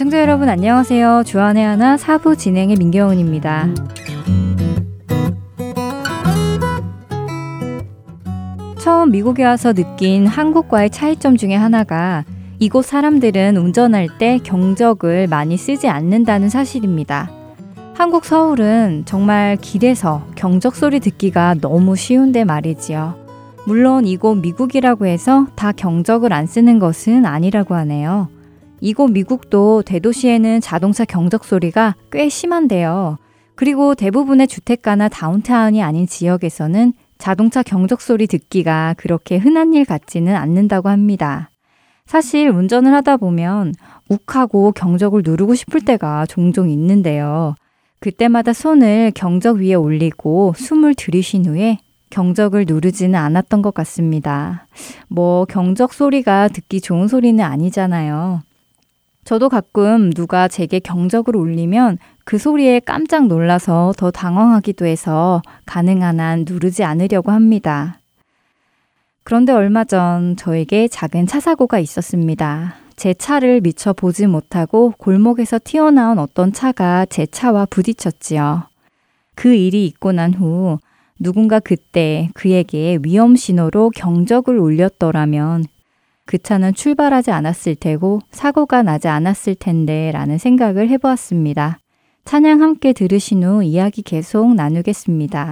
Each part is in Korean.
애청자 여러분 안녕하세요. 주안의 하나 사부 진행의 민경훈입니다. 처음 미국에 와서 느낀 한국과의 차이점 중에 하나가 이곳 사람들은 운전할 때 경적을 많이 쓰지 않는다는 사실입니다. 한국 서울은 정말 길에서 경적 소리 듣기가 너무 쉬운데 말이지요. 물론 이곳 미국이라고 해서 다 경적을 안 쓰는 것은 아니라고 하네요. 이곳 미국도 대도시에는 자동차 경적 소리가 꽤 심한데요. 그리고 대부분의 주택가나 다운타운이 아닌 지역에서는 자동차 경적 소리 듣기가 그렇게 흔한 일 같지는 않는다고 합니다. 사실 운전을 하다 보면 욱하고 경적을 누르고 싶을 때가 종종 있는데요. 그때마다 손을 경적 위에 올리고 숨을 들이신 후에 경적을 누르지는 않았던 것 같습니다. 뭐 경적 소리가 듣기 좋은 소리는 아니잖아요. 저도 가끔 누가 제게 경적을 울리면 그 소리에 깜짝 놀라서 더 당황하기도 해서 가능한 한 누르지 않으려고 합니다. 그런데 얼마 전 저에게 작은 차 사고가 있었습니다. 제 차를 미처 보지 못하고 골목에서 튀어나온 어떤 차가 제 차와 부딪혔지요. 그 일이 있고 난 후 누군가 그때 그에게 위험 신호로 경적을 울렸더라면 그 차는 출발하지 않았을 테고 사고가 나지 않았을 텐데 라는 생각을 해보았습니다. 찬양 함께 들으신 후 이야기 계속 나누겠습니다.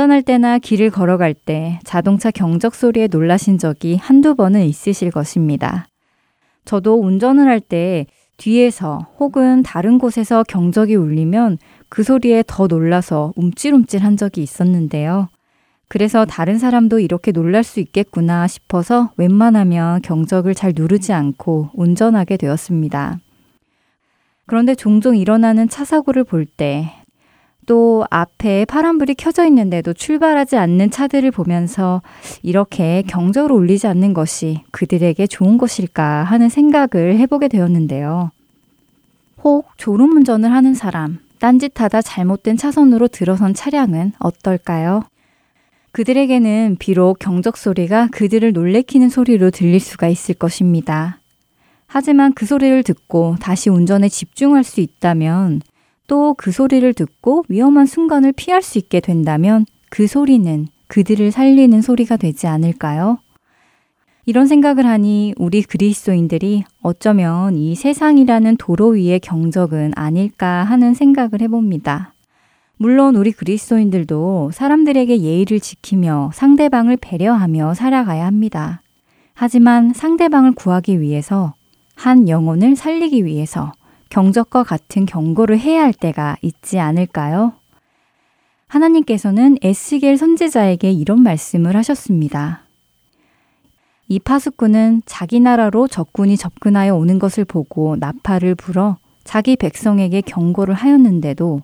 운전할 때나 길을 걸어갈 때 자동차 경적 소리에 놀라신 적이 한두 번은 있으실 것입니다. 저도 운전을 할 때 뒤에서 혹은 다른 곳에서 경적이 울리면 그 소리에 더 놀라서 움찔움찔 한 적이 있었는데요. 그래서 다른 사람도 이렇게 놀랄 수 있겠구나 싶어서 웬만하면 경적을 잘 누르지 않고 운전하게 되었습니다. 그런데 종종 일어나는 차 사고를 볼 때, 또 앞에 파란불이 켜져 있는데도 출발하지 않는 차들을 보면서 이렇게 경적을 울리지 않는 것이 그들에게 좋은 것일까 하는 생각을 해보게 되었는데요. 혹 졸음운전을 하는 사람, 딴짓하다 잘못된 차선으로 들어선 차량은 어떨까요? 그들에게는 비록 경적 소리가 그들을 놀래키는 소리로 들릴 수가 있을 것입니다. 하지만 그 소리를 듣고 다시 운전에 집중할 수 있다면 또 그 소리를 듣고 위험한 순간을 피할 수 있게 된다면 그 소리는 그들을 살리는 소리가 되지 않을까요? 이런 생각을 하니 우리 그리스도인들이 어쩌면 이 세상이라는 도로 위의 경적은 아닐까 하는 생각을 해봅니다. 물론 우리 그리스도인들도 사람들에게 예의를 지키며 상대방을 배려하며 살아가야 합니다. 하지만 상대방을 구하기 위해서 한 영혼을 살리기 위해서 경적과 같은 경고를 해야 할 때가 있지 않을까요? 하나님께서는 에스겔 선제자에게 이런 말씀을 하셨습니다. 이 파수꾼은 자기 나라로 적군이 접근하여 오는 것을 보고 나팔을 불어 자기 백성에게 경고를 하였는데도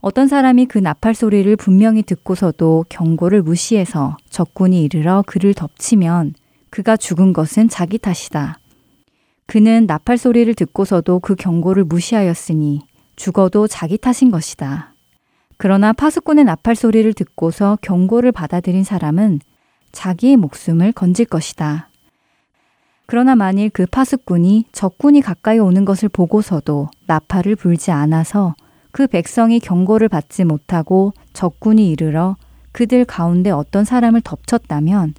어떤 사람이 그 나팔 소리를 분명히 듣고서도 경고를 무시해서 적군이 이르러 그를 덮치면 그가 죽은 것은 자기 탓이다. 그는 나팔 소리를 듣고서도 그 경고를 무시하였으니 죽어도 자기 탓인 것이다. 그러나 파수꾼의 나팔 소리를 듣고서 경고를 받아들인 사람은 자기의 목숨을 건질 것이다. 그러나 만일 그 파수꾼이 적군이 가까이 오는 것을 보고서도 나팔을 불지 않아서 그 백성이 경고를 받지 못하고 적군이 이르러 그들 가운데 어떤 사람을 덮쳤다면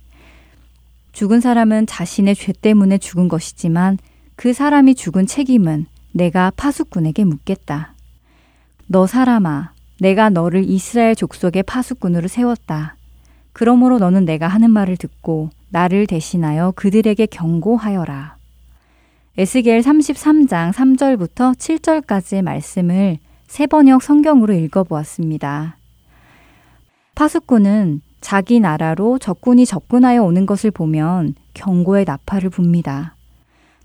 죽은 사람은 자신의 죄 때문에 죽은 것이지만 그 사람이 죽은 책임은 내가 파수꾼에게 묻겠다. 너 사람아, 내가 너를 이스라엘 족속의 파수꾼으로 세웠다. 그러므로 너는 내가 하는 말을 듣고 나를 대신하여 그들에게 경고하여라. 에스겔 33장 3절부터 7절까지의 말씀을 세 번역 성경으로 읽어보았습니다. 파수꾼은 자기 나라로 적군이 접근하여 오는 것을 보면 경고의 나팔을 붑니다.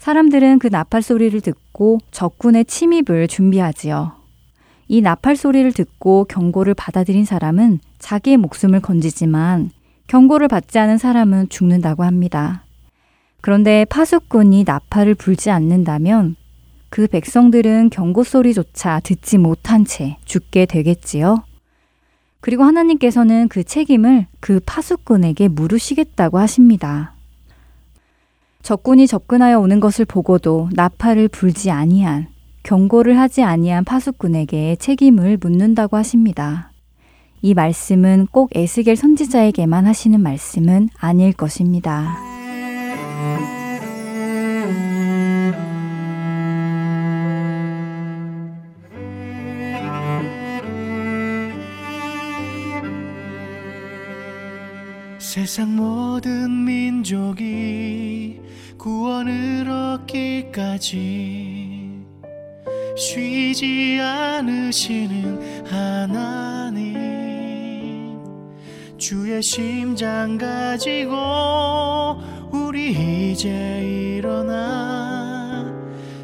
사람들은 그 나팔 소리를 듣고 적군의 침입을 준비하지요. 이 나팔 소리를 듣고 경고를 받아들인 사람은 자기의 목숨을 건지지만 경고를 받지 않은 사람은 죽는다고 합니다. 그런데 파수꾼이 나팔을 불지 않는다면 그 백성들은 경고 소리조차 듣지 못한 채 죽게 되겠지요. 그리고 하나님께서는 그 책임을 그 파수꾼에게 물으시겠다고 하십니다. 적군이 접근하여 오는 것을 보고도 나팔을 불지 아니한 경고를 하지 아니한 파수꾼에게 책임을 묻는다고 하십니다. 이 말씀은 꼭 에스겔 선지자에게만 하시는 말씀은 아닐 것입니다. 세상 모든 민족이 구원을 얻기까지 쉬지 않으시는 하나님 주의 심장 가지고 우리 이제 일어나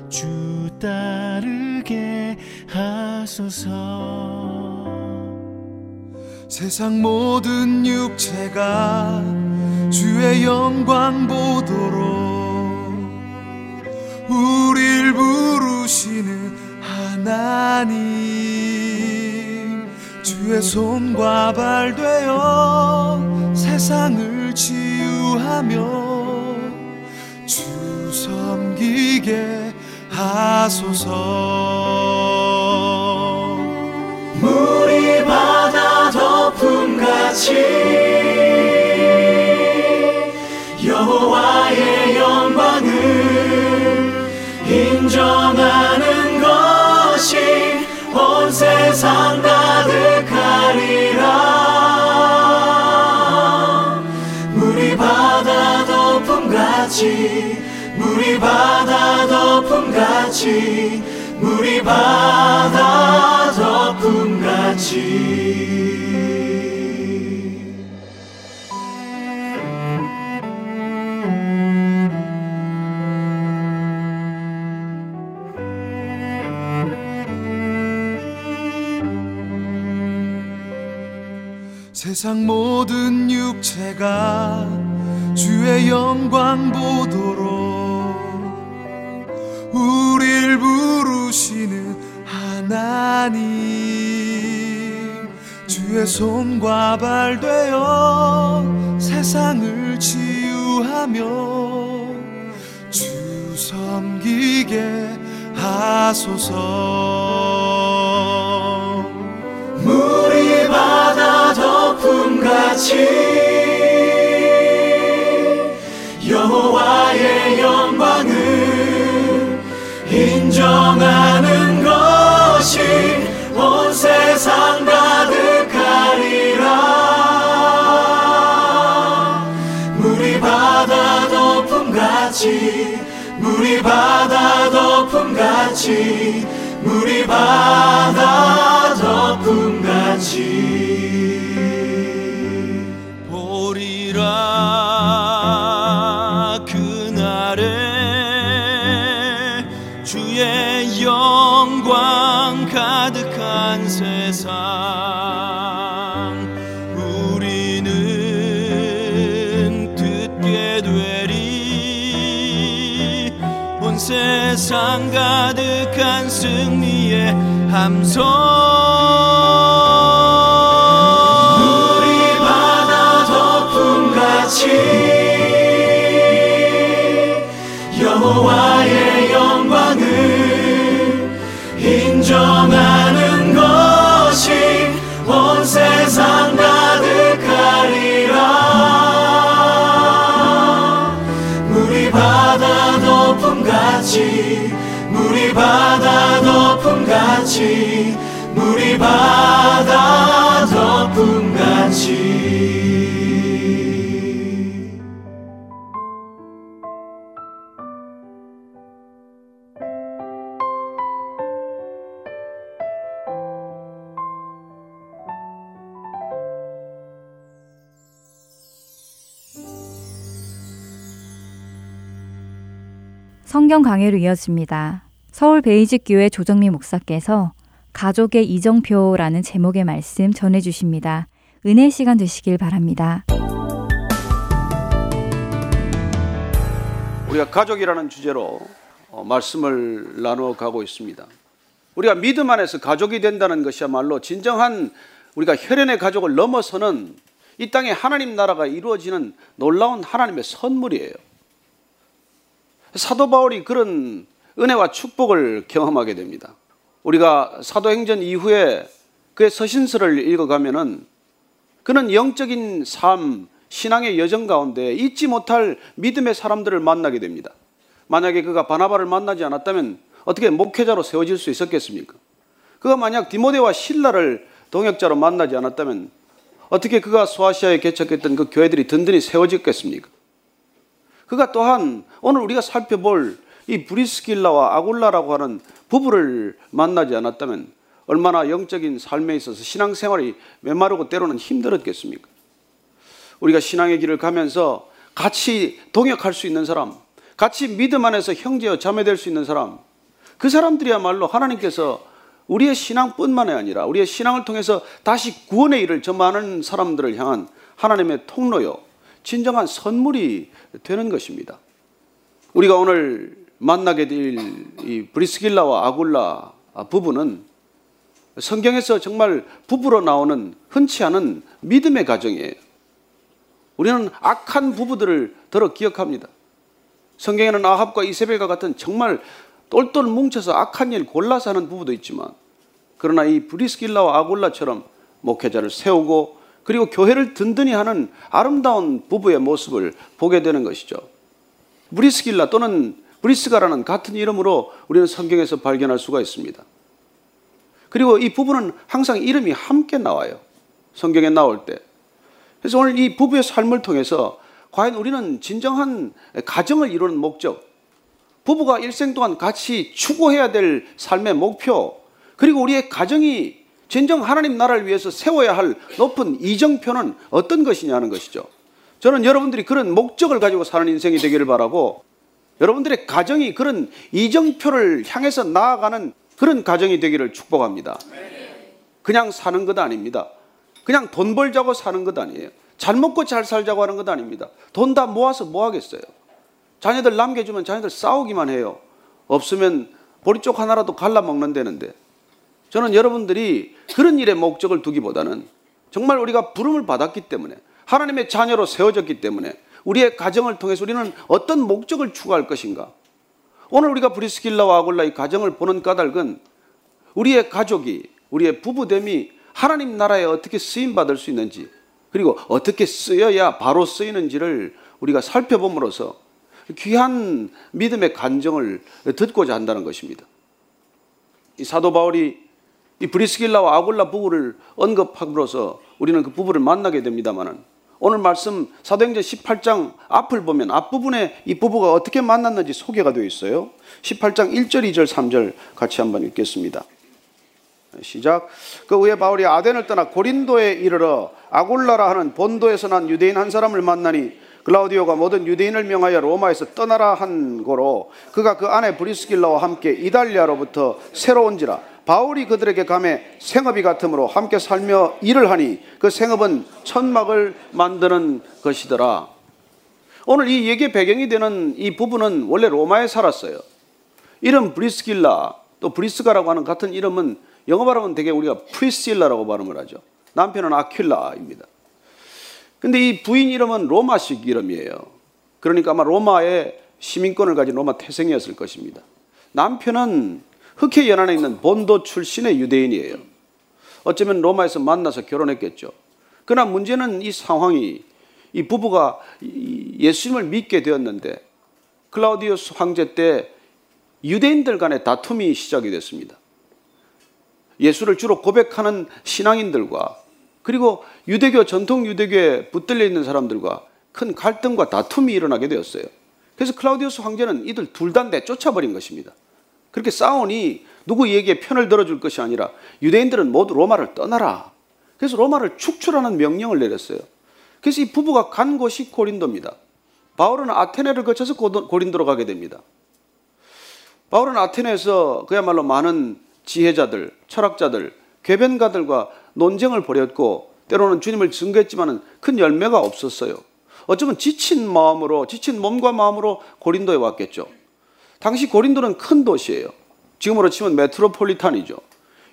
주 따르게 하소서. 세상 모든 육체가 주의 영광 보도록 우릴 부르시는 하나님. 주의 손과 발 되어 세상을 치유하며 주 섬기게 하소서. 물이 바다 덮음같이 세상 가득하리라. 물이 바다 덮음같이 물이 바다 덮음같이 물이 바다 덮음같이. 세상 모든 육체가 주의 영광 보도록 우릴 부르시는 하나님. 주의 손과 발 되어 세상을 치유하며 주 섬기게 하소서 물이 바다 덮음 같이 여호와의 영광을 인정하는 것이 온 세상 가득하리라. 물이 바다 덮음 같이 물이 바다 덮음 같이 물이 바다 가득한 세상. 우리는 듣게 되리. 온 세상 가득한 승리의 함성 강해로 이어집니다. 서울 베이직 교회 조정미 목사께서 가족의 이정표라는 제목의 말씀 전해 주십니다. 은혜 시간 되시길 바랍니다. 우리가 가족이라는 주제로 어, 말씀을 나누어 가고 있습니다. 우리가 믿음 안에서 가족이 된다는 것이야말로 진정한 우리가 혈연의 가족을 넘어서는 이 땅에 하나님 나라가 이루어지는 놀라운 하나님의 선물이에요. 사도 바울이 그런 은혜와 축복을 경험하게 됩니다. 우리가 사도행전 이후에 그의 서신서를 읽어가면은 그는 영적인 삶, 신앙의 여정 가운데 잊지 못할 믿음의 사람들을 만나게 됩니다. 만약에 그가 바나바를 만나지 않았다면 어떻게 목회자로 세워질 수 있었겠습니까? 그가 만약 디모데와 신라를 동역자로 만나지 않았다면 어떻게 그가 소아시아에 개척했던 그 교회들이 든든히 세워졌겠습니까? 그가 또한 오늘 우리가 살펴볼 이 브리스길라와 아굴라라고 하는 부부를 만나지 않았다면 얼마나 영적인 삶에 있어서 신앙생활이 메마르고 때로는 힘들었겠습니까? 우리가 신앙의 길을 가면서 같이 동역할 수 있는 사람, 같이 믿음 안에서 형제여 자매 될 수 있는 사람, 그 사람들이야말로 하나님께서 우리의 신앙뿐만이 아니라 우리의 신앙을 통해서 다시 구원의 일을 점하는 사람들을 향한 하나님의 통로요, 진정한 선물이 되는 것입니다. 우리가 오늘 만나게 될이 브리스길라와 아굴라 부부는 성경에서 정말 부부로 나오는 흔치 않은 믿음의 가정이에요. 우리는 악한 부부들을 더러 기억합니다. 성경에는 아합과 이세벨과 같은 정말 똘똘 뭉쳐서 악한 일 골라서 하는 부부도 있지만 그러나 이 브리스길라와 아굴라처럼 목회자를 세우고 그리고 교회를 든든히 하는 아름다운 부부의 모습을 보게 되는 것이죠. 브리스길라 또는 브리스가라는 같은 이름으로 우리는 성경에서 발견할 수가 있습니다. 그리고 이 부부는 항상 이름이 함께 나와요. 성경에 나올 때. 그래서 오늘 이 부부의 삶을 통해서 과연 우리는 진정한 가정을 이루는 목적, 부부가 일생 동안 같이 추구해야 될 삶의 목표, 그리고 우리의 가정이 진정 하나님 나라를 위해서 세워야 할 높은 이정표는 어떤 것이냐는 것이죠. 저는 여러분들이 그런 목적을 가지고 사는 인생이 되기를 바라고 여러분들의 가정이 그런 이정표를 향해서 나아가는 그런 가정이 되기를 축복합니다. 그냥 사는 것 아닙니다. 그냥 돈 벌자고 사는 것 아니에요. 잘 먹고 잘 살자고 하는 것 아닙니다. 돈 다 모아서 뭐 하겠어요? 자녀들 남겨주면 자녀들 싸우기만 해요. 없으면 보리 쪽 하나라도 갈라 먹는다는데. 저는 여러분들이 그런 일에 목적을 두기보다는 정말 우리가 부름을 받았기 때문에 하나님의 자녀로 세워졌기 때문에 우리의 가정을 통해서 우리는 어떤 목적을 추구할 것인가? 오늘 우리가 브리스길라와 아골라의 가정을 보는 까닭은 우리의 가족이 우리의 부부됨이 하나님 나라에 어떻게 쓰임 받을 수 있는지 그리고 어떻게 쓰여야 바로 쓰이는지를 우리가 살펴봄으로써 귀한 믿음의 간정을 듣고자 한다는 것입니다. 이 사도 바울이 이 브리스길라와 아골라 부부를 언급함으로써 우리는 그 부부를 만나게 됩니다만은 오늘 말씀 사도행전 18장 앞을 보면 앞부분에 이 부부가 어떻게 만났는지 소개가 되어 있어요. 18장 1절, 2절, 3절 같이 한번 읽겠습니다. 시작. 그 후에 바울이 아덴을 떠나 고린도에 이르러 아골라라 하는 본도에서 난 유대인 한 사람을 만나니 글라우디오가 모든 유대인을 명하여 로마에서 떠나라 한 고로 그가 그 아내 브리스길라와 함께 이달리아로부터 새로 온지라 바울이 그들에게 감해 생업이 같으므로 함께 살며 일을 하니 그 생업은 천막을 만드는 것이더라. 오늘 이 얘기의 배경이 되는 이 부부는 원래 로마에 살았어요. 이름 브리스길라 또 브리스가라고 하는 같은 이름은 영어 발음은 되게 우리가 Priscilla라고 발음을 하죠. 남편은 아퀴라입니다. 근데 이 부인 이름은 로마식 이름이에요. 그러니까 아마 로마의 시민권을 가진 로마 태생이었을 것입니다. 남편은 흑해 연안에 있는 본도 출신의 유대인이에요. 어쩌면 로마에서 만나서 결혼했겠죠. 그러나 문제는 이 상황이 이 부부가 예수님을 믿게 되었는데 클라우디우스 황제 때 유대인들 간의 다툼이 시작이 됐습니다. 예수를 주로 고백하는 신앙인들과 그리고 유대교 전통 유대교에 붙들려 있는 사람들과 큰 갈등과 다툼이 일어나게 되었어요. 그래서 클라우디우스 황제는 이들 둘 다 내쫓아버린 것입니다. 그렇게 싸우니 누구 얘기에 편을 들어줄 것이 아니라 유대인들은 모두 로마를 떠나라. 그래서 로마를 축출하는 명령을 내렸어요. 그래서 이 부부가 간 곳이 고린도입니다. 바울은 아테네를 거쳐서 고린도로 가게 됩니다. 바울은 아테네에서 그야말로 많은 지혜자들, 철학자들, 궤변가들과 논쟁을 벌였고 때로는 주님을 증거했지만 큰 열매가 없었어요. 어쩌면 지친 마음으로, 지친 몸과 마음으로 고린도에 왔겠죠. 당시 고린도는 큰 도시예요. 지금으로 치면 메트로폴리탄이죠.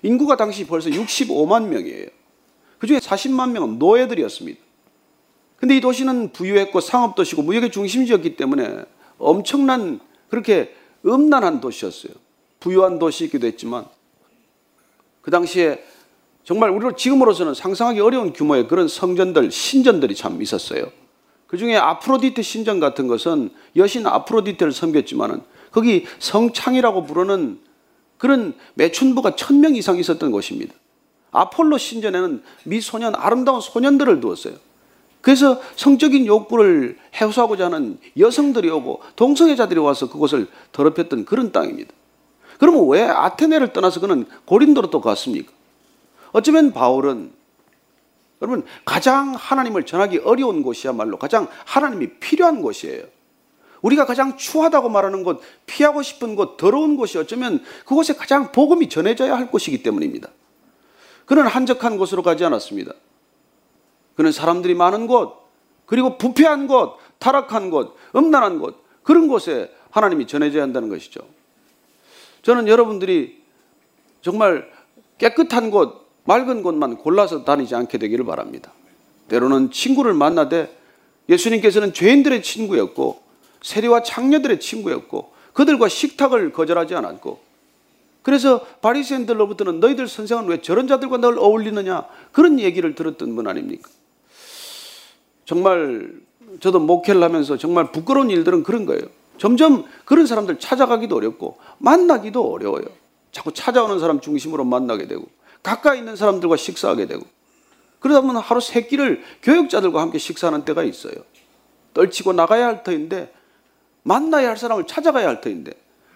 인구가 당시 벌써 65만 명이에요. 그 중에 40만 명은 노예들이었습니다. 근데 이 도시는 부유했고 상업도시고 무역의 중심지였기 때문에 엄청난 그렇게 음란한 도시였어요. 부유한 도시이기도 했지만 그 당시에 정말 우리로 지금으로서는 상상하기 어려운 규모의 그런 성전들, 신전들이 참 있었어요. 그 중에 아프로디테 신전 같은 것은 여신 아프로디테를 섬겼지만은 거기 성창이라고 부르는 그런 매춘부가 천 명 이상 있었던 곳입니다. 아폴로 신전에는 미소년, 아름다운 소년들을 두었어요. 그래서 성적인 욕구를 해소하고자 하는 여성들이 오고 동성애자들이 와서 그곳을 더럽혔던 그런 땅입니다. 그러면 왜 아테네를 떠나서 그는 고린도로 또 갔습니까? 어쩌면 바울은 여러분 가장 하나님을 전하기 어려운 곳이야말로 가장 하나님이 필요한 곳이에요. 우리가 가장 추하다고 말하는 곳, 피하고 싶은 곳, 더러운 곳이 어쩌면 그곳에 가장 복음이 전해져야 할 곳이기 때문입니다. 그는 한적한 곳으로 가지 않았습니다. 그는 사람들이 많은 곳, 그리고 부패한 곳, 타락한 곳, 음란한 곳, 그런 곳에 하나님이 전해져야 한다는 것이죠. 저는 여러분들이 정말 깨끗한 곳, 맑은 곳만 골라서 다니지 않게 되기를 바랍니다. 때로는 친구를 만나되 예수님께서는 죄인들의 친구였고 세리와 창녀들의 친구였고 그들과 식탁을 거절하지 않았고 그래서 바리새인들로부터는 너희들 선생은 왜 저런 자들과 널 어울리느냐 그런 얘기를 들었던 분 아닙니까? 정말 저도 목회를 하면서 정말 부끄러운 일들은 그런 거예요. 점점 그런 사람들 찾아가기도 어렵고 만나기도 어려워요. 자꾸 찾아오는 사람 중심으로 만나게 되고 가까이 있는 사람들과 식사하게 되고 그러다 보면 하루 세 끼를 교육자들과 함께 식사하는 때가 있어요. 떨치고 나가야 할 터인데 만나야 할 사람을 찾아가야 할 터인데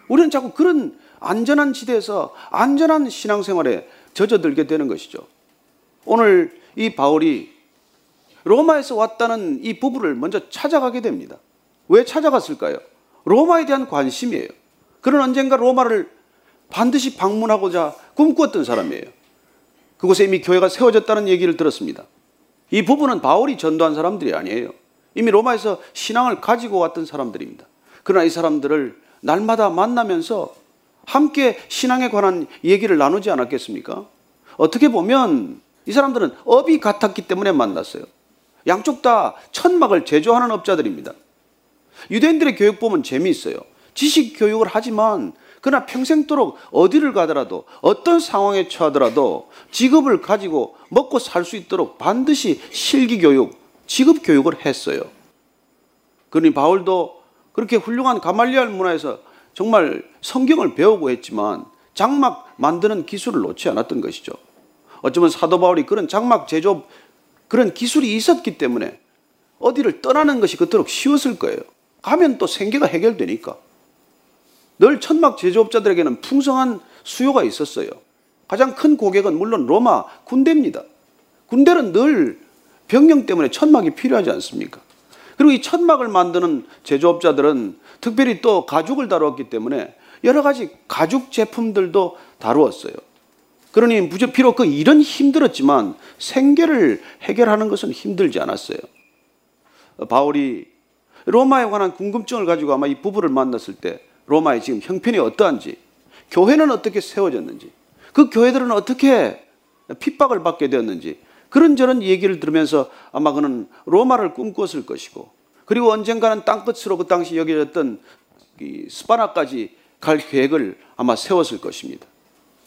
우리는 자꾸 그런 안전한 지대에서 안전한 신앙생활에 젖어들게 되는 것이죠. 오늘 이 바울이 로마에서 왔다는 이 부부를 먼저 찾아가게 됩니다. 왜 찾아갔을까요? 로마에 대한 관심이에요. 그는 언젠가 로마를 반드시 방문하고자 꿈꾸었던 사람이에요. 그곳에 이미 교회가 세워졌다는 얘기를 들었습니다. 이 부부는 바울이 전도한 사람들이 아니에요. 이미 로마에서 신앙을 가지고 왔던 사람들입니다. 그러나 이 사람들을 날마다 만나면서 함께 신앙에 관한 얘기를 나누지 않았겠습니까? 어떻게 보면 이 사람들은 업이 같았기 때문에 만났어요. 양쪽 다 천막을 제조하는 업자들입니다. 유대인들의 교육 보면 재미있어요. 지식 교육을 하지만 그러나 평생도록 어디를 가더라도 어떤 상황에 처하더라도 직업을 가지고 먹고 살 수 있도록 반드시 실기 교육, 직업 교육을 했어요. 그러니 바울도 그렇게 훌륭한 가말리알 문화에서 정말 성경을 배우고 했지만 장막 만드는 기술을 놓지 않았던 것이죠. 어쩌면 사도 바울이 그런 장막 제조업 그런 기술이 있었기 때문에 어디를 떠나는 것이 그토록 쉬웠을 거예요. 가면 또 생계가 해결되니까. 늘 천막 제조업자들에게는 풍성한 수요가 있었어요. 가장 큰 고객은 물론 로마 군대입니다. 군대는 늘 병영 때문에 천막이 필요하지 않습니까? 그리고 이 천막을 만드는 제조업자들은 특별히 또 가죽을 다루었기 때문에 여러 가지 가죽 제품들도 다루었어요. 그러니 비록 그 일은 힘들었지만 생계를 해결하는 것은 힘들지 않았어요. 바울이 로마에 관한 궁금증을 가지고 아마 이 부부를 만났을 때 로마의 지금 형편이 어떠한지, 교회는 어떻게 세워졌는지, 그 교회들은 어떻게 핍박을 받게 되었는지, 그런저런 얘기를 들으면서 아마 그는 로마를 꿈꿨을 것이고, 그리고 언젠가는 땅끝으로 그 당시 여겨졌던 스파나까지 갈 계획을 아마 세웠을 것입니다.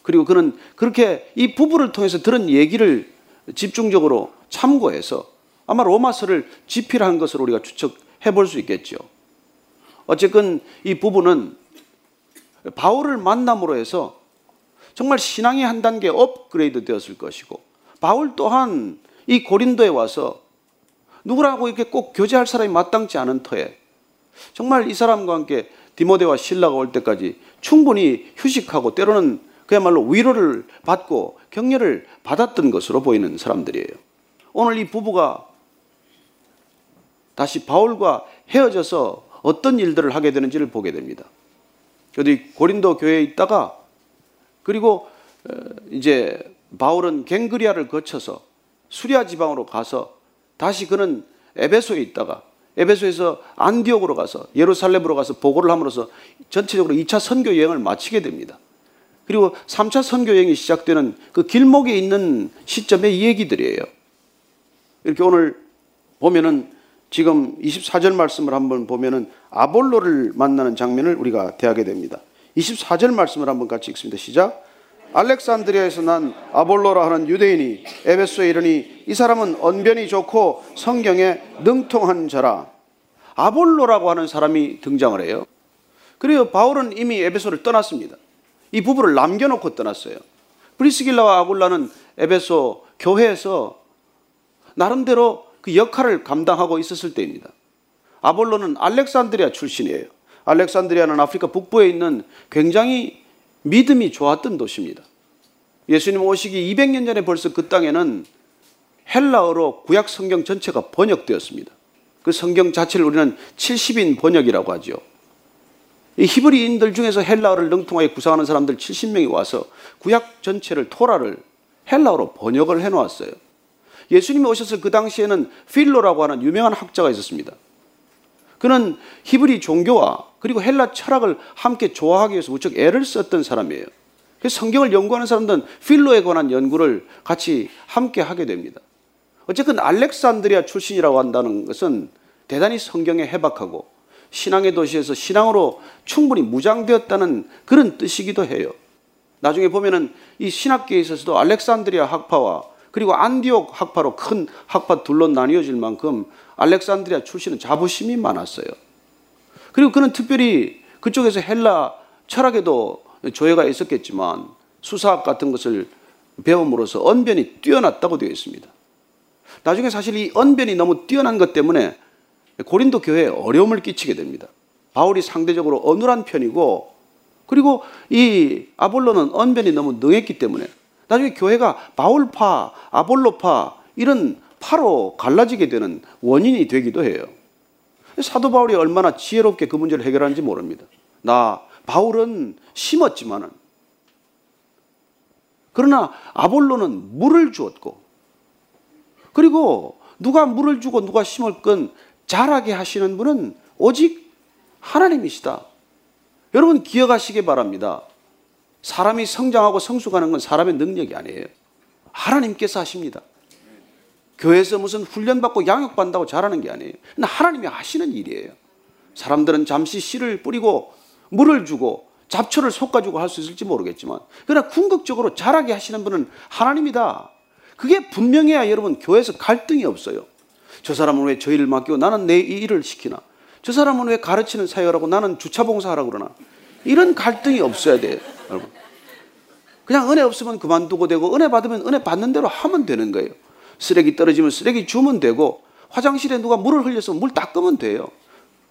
그리고 그는 그렇게 이 부부를 통해서 들은 얘기를 집중적으로 참고해서 아마 로마서를 집필한 것으로 우리가 추측해 볼 수 있겠죠. 어쨌건 이 부부는 바울을 만남으로 해서 정말 신앙이 한 단계 업그레이드 되었을 것이고 바울 또한 이 고린도에 와서 누구라고 이렇게 꼭 교제할 사람이 마땅치 않은 터에 정말 이 사람과 함께 디모데와 신라가 올 때까지 충분히 휴식하고 때로는 그야말로 위로를 받고 격려를 받았던 것으로 보이는 사람들이에요. 오늘 이 부부가 다시 바울과 헤어져서 어떤 일들을 하게 되는지를 보게 됩니다. 어디 고린도 교회에 있다가 그리고 어, 이제 바울은 갱그리아를 거쳐서 수리아 지방으로 가서 다시 그는 에베소에 있다가 에베소에서 안디옥으로 가서 예루살렘으로 가서 보고를 함으로써 전체적으로 2차 선교 여행을 마치게 됩니다. 그리고 3차 선교 여행이 시작되는 그 길목에 있는 시점의 얘기들이에요. 이렇게 오늘 보면은 지금 24절 말씀을 한번 보면은 아볼로를 만나는 장면을 우리가 대하게 됩니다. 24절 말씀을 한번 같이 읽습니다. 시작. 알렉산드리아에서 난 아볼로라 하는 유대인이 에베소에 이르니 이 사람은 언변이 좋고 성경에 능통한 자라. 아볼로라고 하는 사람이 등장을 해요. 그리고 바울은 이미 에베소를 떠났습니다. 이 부부를 남겨놓고 떠났어요. 브리스길라와 아굴라는 에베소 교회에서 나름대로 그 역할을 감당하고 있었을 때입니다. 아볼로는 알렉산드리아 출신이에요. 알렉산드리아는 아프리카 북부에 있는 굉장히 믿음이 좋았던 도시입니다. 예수님 오시기 200년 전에 벌써 그 땅에는 헬라어로 구약 성경 전체가 번역되었습니다. 그 성경 자체를 우리는 70인 번역이라고 하죠. 이 히브리인들 중에서 헬라어를 능통하게 구상하는 사람들 70명이 와서 구약 전체를 토라를 헬라어로 번역을 해 놓았어요. 예수님이 오셨을 그 당시에는 필로라고 하는 유명한 학자가 있었습니다. 그는 히브리 종교와 그리고 헬라 철학을 함께 좋아하기 위해서 무척 애를 썼던 사람이에요. 그래서 성경을 연구하는 사람들은 필로에 관한 연구를 같이 함께 하게 됩니다. 어쨌든 알렉산드리아 출신이라고 한다는 것은 대단히 성경에 해박하고 신앙의 도시에서 신앙으로 충분히 무장되었다는 그런 뜻이기도 해요. 나중에 보면은 이 신학계에 있어서도 알렉산드리아 학파와 그리고 안디옥 학파로 큰 학파 둘로 나뉘어질 만큼 알렉산드리아 출신은 자부심이 많았어요. 그리고 그는 특별히 그쪽에서 헬라 철학에도 조예가 있었겠지만 수사학 같은 것을 배움으로써 언변이 뛰어났다고 되어 있습니다. 나중에 사실 이 언변이 너무 뛰어난 것 때문에 고린도 교회에 어려움을 끼치게 됩니다. 바울이 상대적으로 어눌한 편이고 그리고 이 아볼로는 언변이 너무 능했기 때문에 나중에 교회가 바울파, 아볼로파 이런 파로 갈라지게 되는 원인이 되기도 해요. 사도 바울이 얼마나 지혜롭게 그 문제를 해결하는지 모릅니다. 나 바울은 심었지만은 그러나 아볼로는 물을 주었고 그리고 누가 물을 주고 누가 심을 건 자라게 하시는 분은 오직 하나님이시다. 여러분 기억하시기 바랍니다. 사람이 성장하고 성숙하는 건 사람의 능력이 아니에요. 하나님께서 하십니다. 교회에서 무슨 훈련받고 양육받는다고 잘하는 게 아니에요. 하나님이 하시는 일이에요. 사람들은 잠시 씨를 뿌리고 물을 주고 잡초를 솎아주고 할 수 있을지 모르겠지만 그러나 궁극적으로 자라게 하시는 분은 하나님이다. 그게 분명해야 여러분 교회에서 갈등이 없어요. 저 사람은 왜 저 일을 맡기고 나는 내 이 일을 시키나? 저 사람은 왜 가르치는 사역을 하고 나는 주차 봉사하라고 그러나? 이런 갈등이 없어야 돼요, 여러분. 그냥 은혜 없으면 그만두고 되고 은혜 받으면 은혜 받는 대로 하면 되는 거예요. 쓰레기 떨어지면 쓰레기 주면 되고 화장실에 누가 물을 흘려서 물 닦으면 돼요.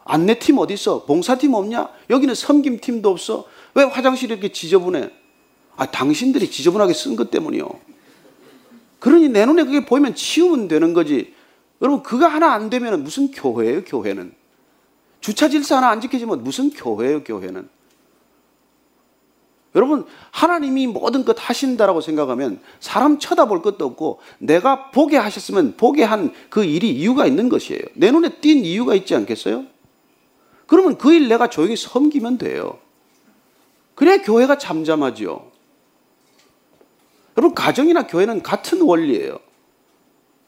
안내팀 어디 있어? 봉사팀 없냐? 여기는 섬김팀도 없어. 왜 화장실이 이렇게 지저분해? 아, 당신들이 지저분하게 쓴 것 때문이요. 그러니 내 눈에 그게 보이면 치우면 되는 거지. 여러분, 그거 하나 안 되면 무슨 교회예요, 교회는? 주차 질서 하나 안 지켜지면 무슨 교회예요, 교회는? 여러분, 하나님이 모든 것 하신다라고 생각하면 사람 쳐다볼 것도 없고 내가 보게 하셨으면 보게 한 그 일이 이유가 있는 것이에요. 내 눈에 띈 이유가 있지 않겠어요? 그러면 그 일 내가 조용히 섬기면 돼요. 그래야 교회가 잠잠하죠. 여러분, 가정이나 교회는 같은 원리예요.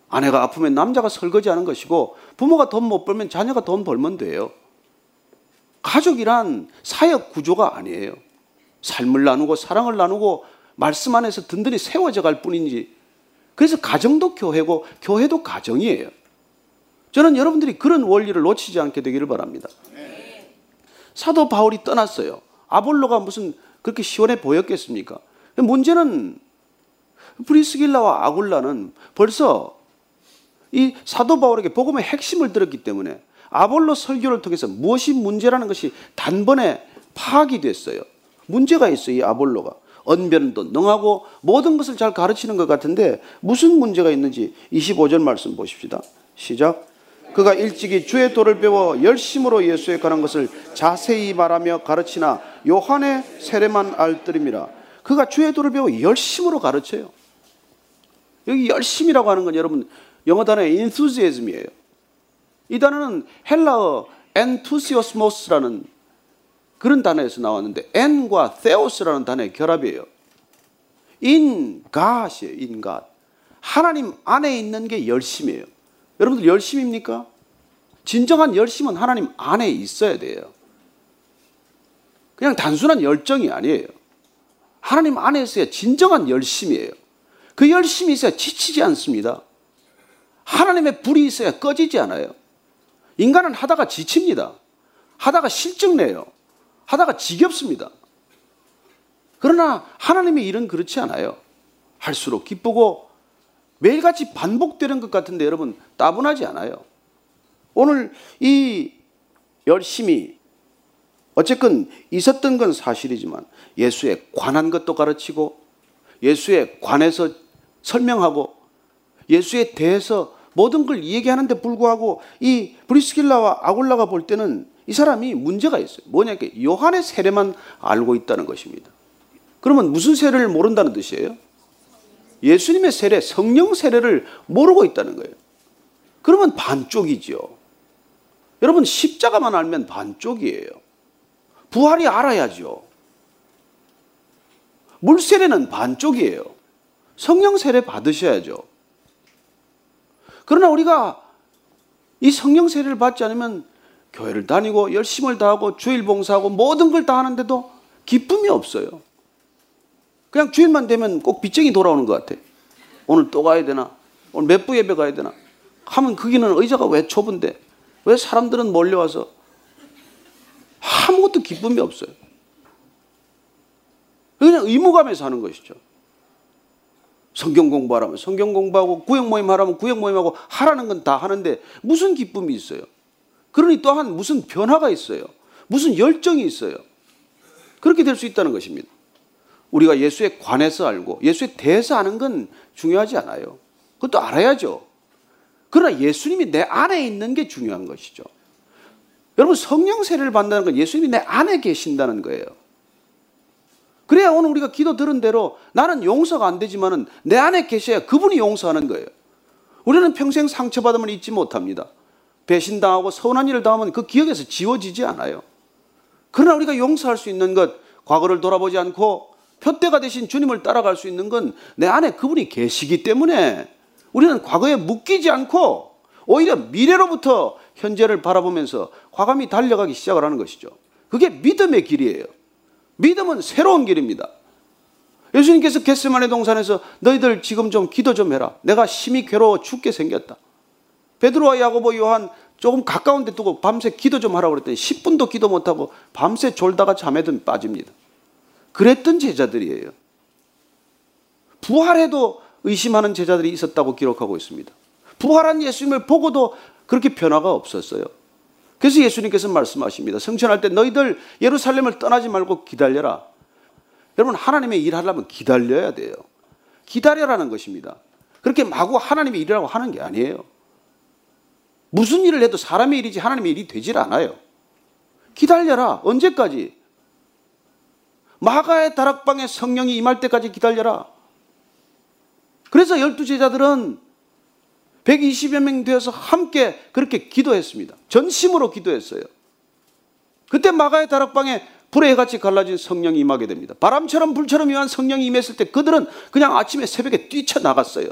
아내가 아프면 남자가 설거지 하는 것이고, 부모가 돈 못 벌면 자녀가 돈 벌면 돼요. 가족이란 사역 구조가 아니에요. 삶을 나누고 사랑을 나누고 말씀 안에서 든든히 세워져 갈 뿐이지. 그래서 가정도 교회고 교회도 가정이에요. 저는 여러분들이 그런 원리를 놓치지 않게 되기를 바랍니다. 사도 바울이 떠났어요. 아볼로가 무슨 그렇게 시원해 보였겠습니까? 문제는 브리스길라와 아굴라는 벌써 이 사도 바울에게 복음의 핵심을 들었기 때문에 아볼로 설교를 통해서 무엇이 문제라는 것이 단번에 파악이 됐어요. 문제가 있어요, 이 아볼로가. 언변도 능하고 모든 것을 잘 가르치는 것 같은데 무슨 문제가 있는지 25절 말씀 보십시다. 시작. 그가 일찍이 주의 도를 배워 열심으로 예수에 관한 것을 자세히 말하며 가르치나 요한의 세례만 알뜰임이라. 그가 주의 도를 배워 열심으로 가르쳐요. 여기 열심이라고 하는 건 여러분 영어 단어의 enthusiasm이에요. 이 단어는 헬라어 enthusiasmos라는 그런 단어에서 나왔는데 en과 theos라는 단어의 결합이에요. in God. 하나님 안에 있는 게 열심이에요. 여러분들 열심입니까? 진정한 열심은 하나님 안에 있어야 돼요. 그냥 단순한 열정이 아니에요. 하나님 안에 있어야 진정한 열심이에요. 그 열심이 있어야 지치지 않습니다. 하나님의 불이 있어야 꺼지지 않아요. 인간은 하다가 지칩니다. 하다가 실증내요. 하다가 지겹습니다. 그러나 하나님의 일은 그렇지 않아요. 할수록 기쁘고 매일같이 반복되는 것 같은데 여러분 따분하지 않아요. 오늘 이 열심히 어쨌건 있었던 건 사실이지만 예수에 관한 것도 가르치고 예수에 관해서 설명하고 예수에 대해서 모든 걸 얘기하는데 불구하고 이 브리스길라와 아굴라가 볼 때는 이 사람이 문제가 있어요. 뭐냐, 요한의 세례만 알고 있다는 것입니다. 그러면 무슨 세례를 모른다는 뜻이에요? 예수님의 세례, 성령 세례를 모르고 있다는 거예요. 그러면 반쪽이죠. 여러분, 십자가만 알면 반쪽이에요. 부활이 알아야죠. 물 세례는 반쪽이에요. 성령 세례 받으셔야죠. 그러나 우리가 이 성령 세례를 받지 않으면 교회를 다니고 열심을 다하고 주일 봉사하고 모든 걸 다 하는데도 기쁨이 없어요. 그냥 주일만 되면 꼭 빚쟁이 돌아오는 것 같아. 오늘 또 가야 되나? 오늘 몇 부 예배 가야 되나? 하면 거기는 의자가 왜 좁은데? 왜 사람들은 몰려와서 아무것도 기쁨이 없어요. 그냥 의무감에서 하는 것이죠. 성경 공부하라면 성경 공부하고 구역 모임 하라면 구역 모임하고 하라는 건 다 하는데 무슨 기쁨이 있어요? 그러니 또한 무슨 변화가 있어요. 무슨 열정이 있어요. 그렇게 될 수 있다는 것입니다. 우리가 예수에 관해서 알고 예수에 대해서 아는 건 중요하지 않아요. 그것도 알아야죠. 그러나 예수님이 내 안에 있는 게 중요한 것이죠. 여러분 성령 세례를 받는다는 건 예수님이 내 안에 계신다는 거예요. 그래야 오늘 우리가 기도 들은 대로 나는 용서가 안 되지만은 내 안에 계셔야 그분이 용서하는 거예요. 우리는 평생 상처받으면 잊지 못합니다. 배신당하고 서운한 일을 당하면 그 기억에서 지워지지 않아요. 그러나 우리가 용서할 수 있는 것, 과거를 돌아보지 않고 표대가 되신 주님을 따라갈 수 있는 건 내 안에 그분이 계시기 때문에 우리는 과거에 묶이지 않고 오히려 미래로부터 현재를 바라보면서 과감히 달려가기 시작을 하는 것이죠. 그게 믿음의 길이에요. 믿음은 새로운 길입니다. 예수님께서 겟세마네 동산에서 너희들 지금 좀 기도 좀 해라. 내가 심히 괴로워 죽게 생겼다. 베드로와 야고보 요한 조금 가까운 데 두고 밤새 기도 좀 하라고 그랬더니 10분도 기도 못하고 밤새 졸다가 잠에 든 빠집니다. 그랬던 제자들이에요. 부활해도 의심하는 제자들이 있었다고 기록하고 있습니다. 부활한 예수님을 보고도 그렇게 변화가 없었어요. 그래서 예수님께서 말씀하십니다. 성천할 때 너희들 예루살렘을 떠나지 말고 기다려라. 여러분 하나님의 일 하려면 기다려야 돼요. 기다려라는 것입니다. 그렇게 마구 하나님의 일이라고 하는 게 아니에요. 무슨 일을 해도 사람의 일이지 하나님의 일이 되질 않아요. 기다려라. 언제까지? 마가의 다락방에 성령이 임할 때까지 기다려라. 그래서 열두 제자들은 120여 명 되어서 함께 그렇게 기도했습니다. 전심으로 기도했어요. 그때 마가의 다락방에 불의 해같이 갈라진 성령이 임하게 됩니다. 바람처럼 불처럼 임한 성령이 임했을 때 그들은 그냥 아침에 새벽에 뛰쳐나갔어요.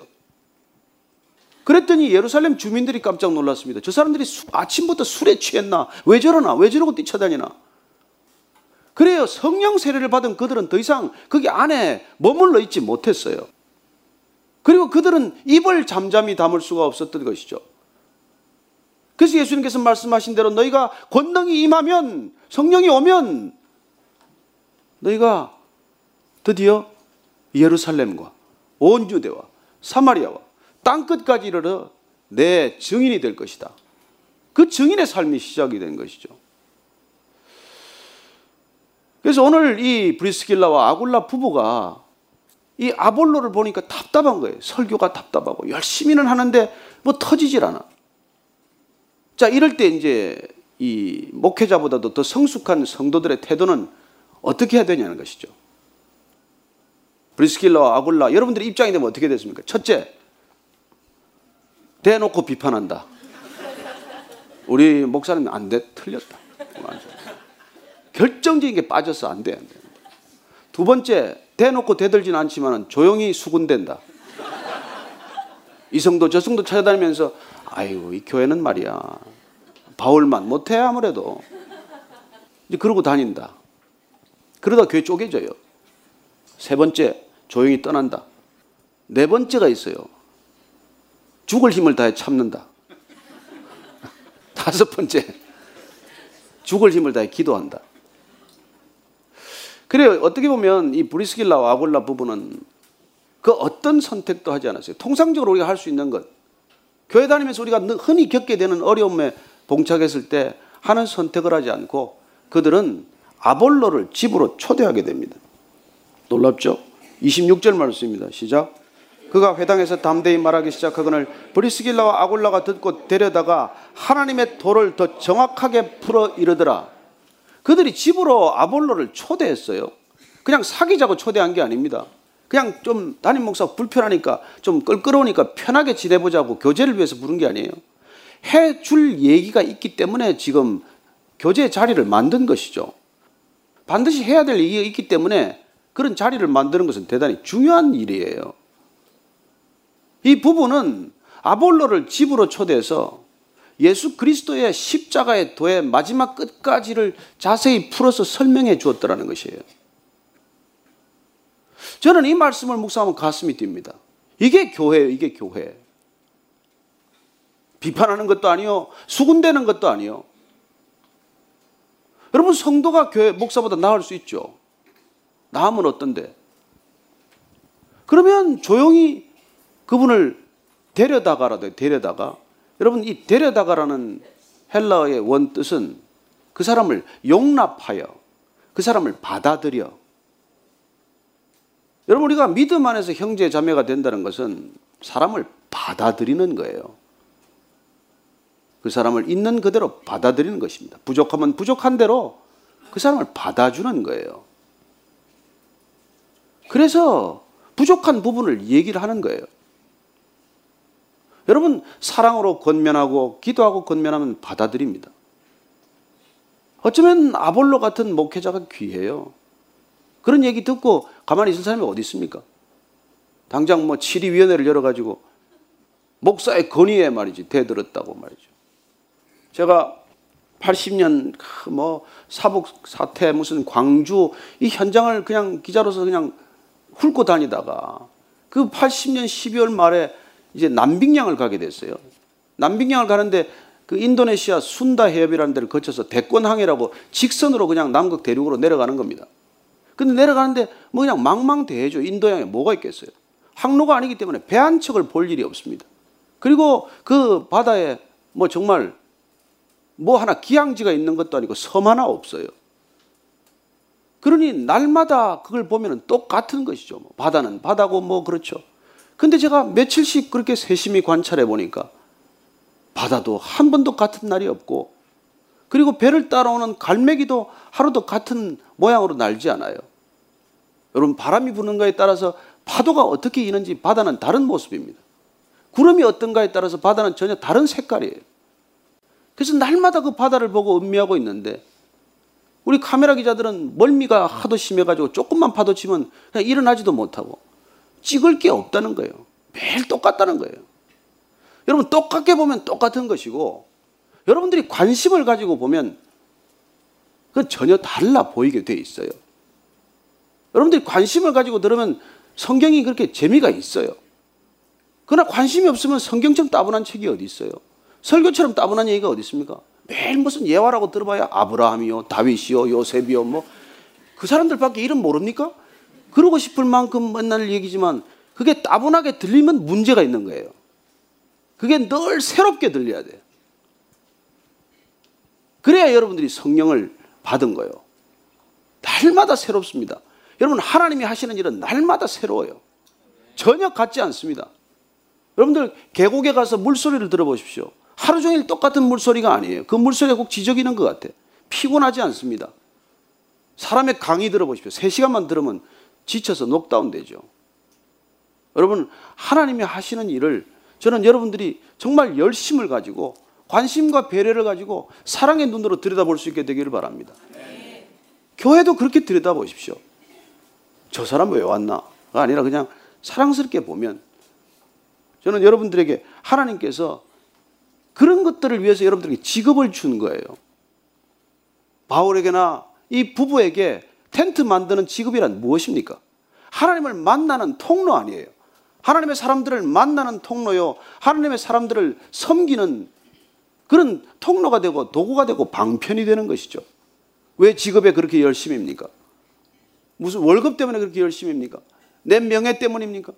그랬더니 예루살렘 주민들이 깜짝 놀랐습니다. 저 사람들이 수, 아침부터 술에 취했나? 왜 저러나? 왜 저러고 뛰쳐다니나? 그래요. 성령 세례를 받은 그들은 더 이상 거기 안에 머물러 있지 못했어요. 그리고 그들은 입을 잠잠히 담을 수가 없었던 것이죠. 그래서 예수님께서 말씀하신 대로 너희가 권능이 임하면 성령이 오면 너희가 드디어 예루살렘과 온 유대와 사마리아와 땅 끝까지 이르러 내 증인이 될 것이다. 그 증인의 삶이 시작이 된 것이죠. 그래서 오늘 이 브리스길라와 아굴라 부부가 이 아볼로를 보니까 답답한 거예요. 설교가 답답하고 열심히는 하는데 뭐 터지질 않아. 자, 이럴 때 이제 이 목회자보다도 더 성숙한 성도들의 태도는 어떻게 해야 되냐는 것이죠. 브리스킬라와 아굴라 여러분들의 입장이 되면 어떻게 됐습니까? 첫째, 대놓고 비판한다. 우리 목사님 안 돼, 틀렸다. 결정적인 게 빠져서 안 돼, 안 돼. 두 번째, 대놓고 대들진 않지만 조용히 수군된다. 이 성도 저 성도 찾아다니면서 아이고 이 교회는 말이야 바울만 못해 아무래도 이제 그러고 다닌다. 그러다 교회 쪼개져요. 세 번째 조용히 떠난다. 네 번째가 있어요. 죽을 힘을 다해 참는다. 다섯 번째 죽을 힘을 다해 기도한다. 그래요. 어떻게 보면 이 브리스길라와 아골라 부부는 그 어떤 선택도 하지 않았어요. 통상적으로 우리가 할 수 있는 것. 교회 다니면서 우리가 흔히 겪게 되는 어려움에 봉착했을 때 하는 선택을 하지 않고 그들은 아볼로를 집으로 초대하게 됩니다. 놀랍죠? 26절 말씀입니다. 시작. 그가 회당에서 담대히 말하기 시작하거늘 브리스길라와 아골라가 듣고 데려다가 하나님의 도를 더 정확하게 풀어 이르더라. 그들이 집으로 아볼로를 초대했어요. 그냥 사귀자고 초대한 게 아닙니다. 그냥 좀 담임 목사 불편하니까 좀 끌끌어오니까 편하게 지내보자고 교제를 위해서 부른 게 아니에요. 해줄 얘기가 있기 때문에 지금 교제 자리를 만든 것이죠. 반드시 해야 될 얘기가 있기 때문에 그런 자리를 만드는 것은 대단히 중요한 일이에요. 이 부부는 아볼로를 집으로 초대해서 예수 그리스도의 십자가의 도의 마지막 끝까지를 자세히 풀어서 설명해 주었더라는 것이에요. 저는 이 말씀을 묵상하면 가슴이 뜁니다. 이게 교회예요, 이게 교회. 비판하는 것도 아니요, 수군대는 것도 아니요. 여러분, 성도가 교회 목사보다 나을 수 있죠. 나으면 어떤데? 그러면 조용히 그분을 데려다가라도 데려다가 여러분 이 데려다가라는 헬라어의 원 뜻은 그 사람을 용납하여 그 사람을 받아들여 여러분 우리가 믿음 안에서 형제 자매가 된다는 것은 사람을 받아들이는 거예요. 그 사람을 있는 그대로 받아들이는 것입니다. 부족하면 부족한 대로 그 사람을 받아주는 거예요. 그래서 부족한 부분을 얘기를 하는 거예요. 여러분, 사랑으로 권면하고 기도하고 권면하면 받아들입니다. 어쩌면 아볼로 같은 목회자가 귀해요. 그런 얘기 듣고 가만히 있을 사람이 어디 있습니까? 당장 뭐 치리위원회를 열어가지고 목사의 건의에 말이지 대들었다고 말이죠. 제가 80년 그뭐 사북 사태 무슨 광주 이 현장을 그냥 기자로서 그냥 훑고 다니다가 그 80년 12월 말에 이제 남빙양을 가게 됐어요. 남빙양을 가는데 그 인도네시아 순다 해협이라는 데를 거쳐서 대권항해라고 직선으로 그냥 남극 대륙으로 내려가는 겁니다. 근데 내려가는데 뭐 그냥 망망대해죠. 인도양에 뭐가 있겠어요. 항로가 아니기 때문에 배 한 척을 볼 일이 없습니다. 그리고 그 바다에 뭐 정말 뭐 하나 기항지가 있는 것도 아니고 섬 하나 없어요. 그러니 날마다 그걸 보면 똑같은 것이죠. 뭐 바다는 바다고 뭐 그렇죠. 근데 제가 며칠씩 그렇게 세심히 관찰해 보니까 바다도 한 번도 같은 날이 없고 그리고 배를 따라오는 갈매기도 하루도 같은 모양으로 날지 않아요. 여러분 바람이 부는가에 따라서 파도가 어떻게 이는지 바다는 다른 모습입니다. 구름이 어떤가에 따라서 바다는 전혀 다른 색깔이에요. 그래서 날마다 그 바다를 보고 음미하고 있는데 우리 카메라 기자들은 멀미가 하도 심해가지고 조금만 파도 치면 그냥 일어나지도 못하고 찍을 게 없다는 거예요. 매일 똑같다는 거예요. 여러분 똑같게 보면 똑같은 것이고 여러분들이 관심을 가지고 보면 그 전혀 달라 보이게 돼 있어요. 여러분들이 관심을 가지고 들으면 성경이 그렇게 재미가 있어요. 그러나 관심이 없으면 성경처럼 따분한 책이 어디 있어요? 설교처럼 따분한 얘기가 어디 있습니까? 매일 무슨 예화라고 들어봐야 아브라함이요, 다윗이요, 요셉이요, 뭐 그 사람들밖에 이름 모릅니까? 그러고 싶을 만큼 맨날 얘기지만 그게 따분하게 들리면 문제가 있는 거예요. 그게 늘 새롭게 들려야 돼요. 그래야 여러분들이 성령을 받은 거예요. 날마다 새롭습니다. 여러분 하나님이 하시는 일은 날마다 새로워요. 전혀 같지 않습니다. 여러분들 계곡에 가서 물소리를 들어보십시오. 하루 종일 똑같은 물소리가 아니에요. 그 물소리가 꼭 지저귀는 것 같아. 피곤하지 않습니다. 사람의 강의 들어보십시오. 3시간만 들으면 지쳐서 녹다운 되죠. 여러분, 하나님이 하시는 일을 저는 여러분들이 정말 열심을 가지고 관심과 배려를 가지고 사랑의 눈으로 들여다볼 수 있게 되기를 바랍니다. 네. 교회도 그렇게 들여다보십시오. 저 사람 왜 왔나가 아니라 그냥 사랑스럽게 보면 저는 여러분들에게 하나님께서 그런 것들을 위해서 여러분들에게 직업을 준 거예요. 바울에게나 이 부부에게 텐트 만드는 직업이란 무엇입니까? 하나님을 만나는 통로 아니에요. 하나님의 사람들을 만나는 통로요. 하나님의 사람들을 섬기는 그런 통로가 되고 도구가 되고 방편이 되는 것이죠. 왜 직업에 그렇게 열심입니까? 무슨 월급 때문에 그렇게 열심입니까? 내 명예 때문입니까?